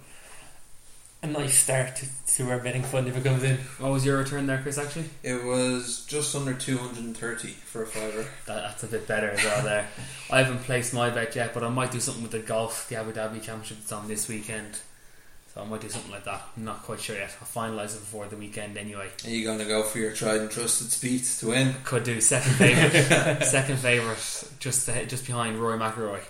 a nice start to, to our betting fund if it comes in. What was your return there, Chris? Actually, it was just under 230 for a fiver. that, that's a bit better as well. There, I haven't placed my bet yet, but I might do something with the golf, the Abu Dhabi Championship that's on this weekend. So I might do something like that. I'm not quite sure yet. I'll finalise it before the weekend anyway. Are you going to go for your tried and trusted Spieth to win? Could do second favourite, second favourite, just ahead- just behind Rory McIlroy.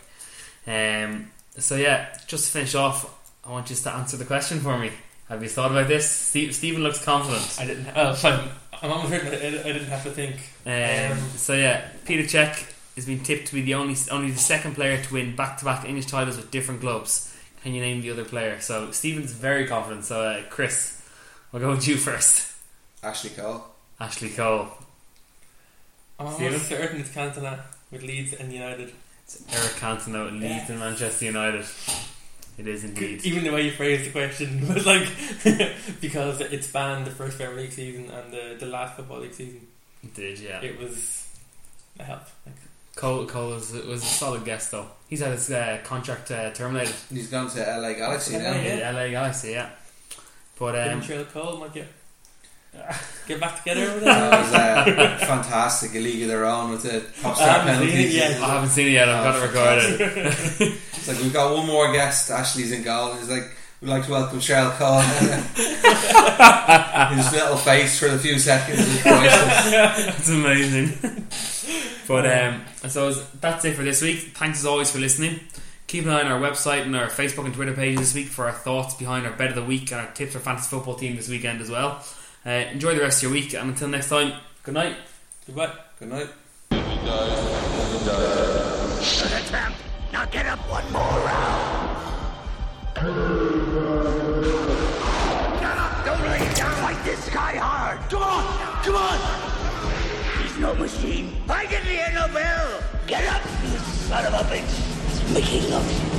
Um, so yeah, just to finish off, I want you to answer the question for me. Have you thought about this? Steve, Stephen looks confident. I didn't. Oh, fine. I'm almost certain I, I didn't have to think. Um, Um, so yeah, Peter Cech has been tipped to be the only only the second player to win back to back English titles with different clubs. Can you name the other player? So Stephen's very confident. So uh, Chris, we'll go with you first. Ashley Cole. Ashley Cole. I'm Stephen? almost certain it's Cantona with Leeds and United. It's Eric Cantona at Leeds and Manchester United. It is indeed. Even the way you phrased the question was like because it spanned the first Premier League season and the, the last Football League season. It did, yeah. It was a help. Like, Cole, Cole was, was a solid guest though. He's had his uh, contract uh, terminated He's gone to LA Galaxy now. Yeah. in LA Galaxy, yeah. But um, Cheryl Cole might get get back together over That there. was uh, fantastic. A league of their own with the pop I star haven't penalties. I haven't seen it yet. I've got Oh, to record it. It's like we've got one more guest. Ashley's in goal. And he's like, we'd like to welcome Cheryl Cole. His little face for a few seconds was priceless. Amazing. but um, I suppose that's it for this week. Thanks as always for listening. Keep an eye on our website and our Facebook and Twitter pages this week for our thoughts behind our bet of the week and our tips for fantasy football team this weekend as well. Uh, enjoy the rest of your week and until next time, good night. Goodbye. Good night. Good attempt. Now get up one more round. Get up. Don't lay down. Fight this guy hard. Come on. Come on. No machine. I can hear no bell. Get up, you son of a bitch. Loves you.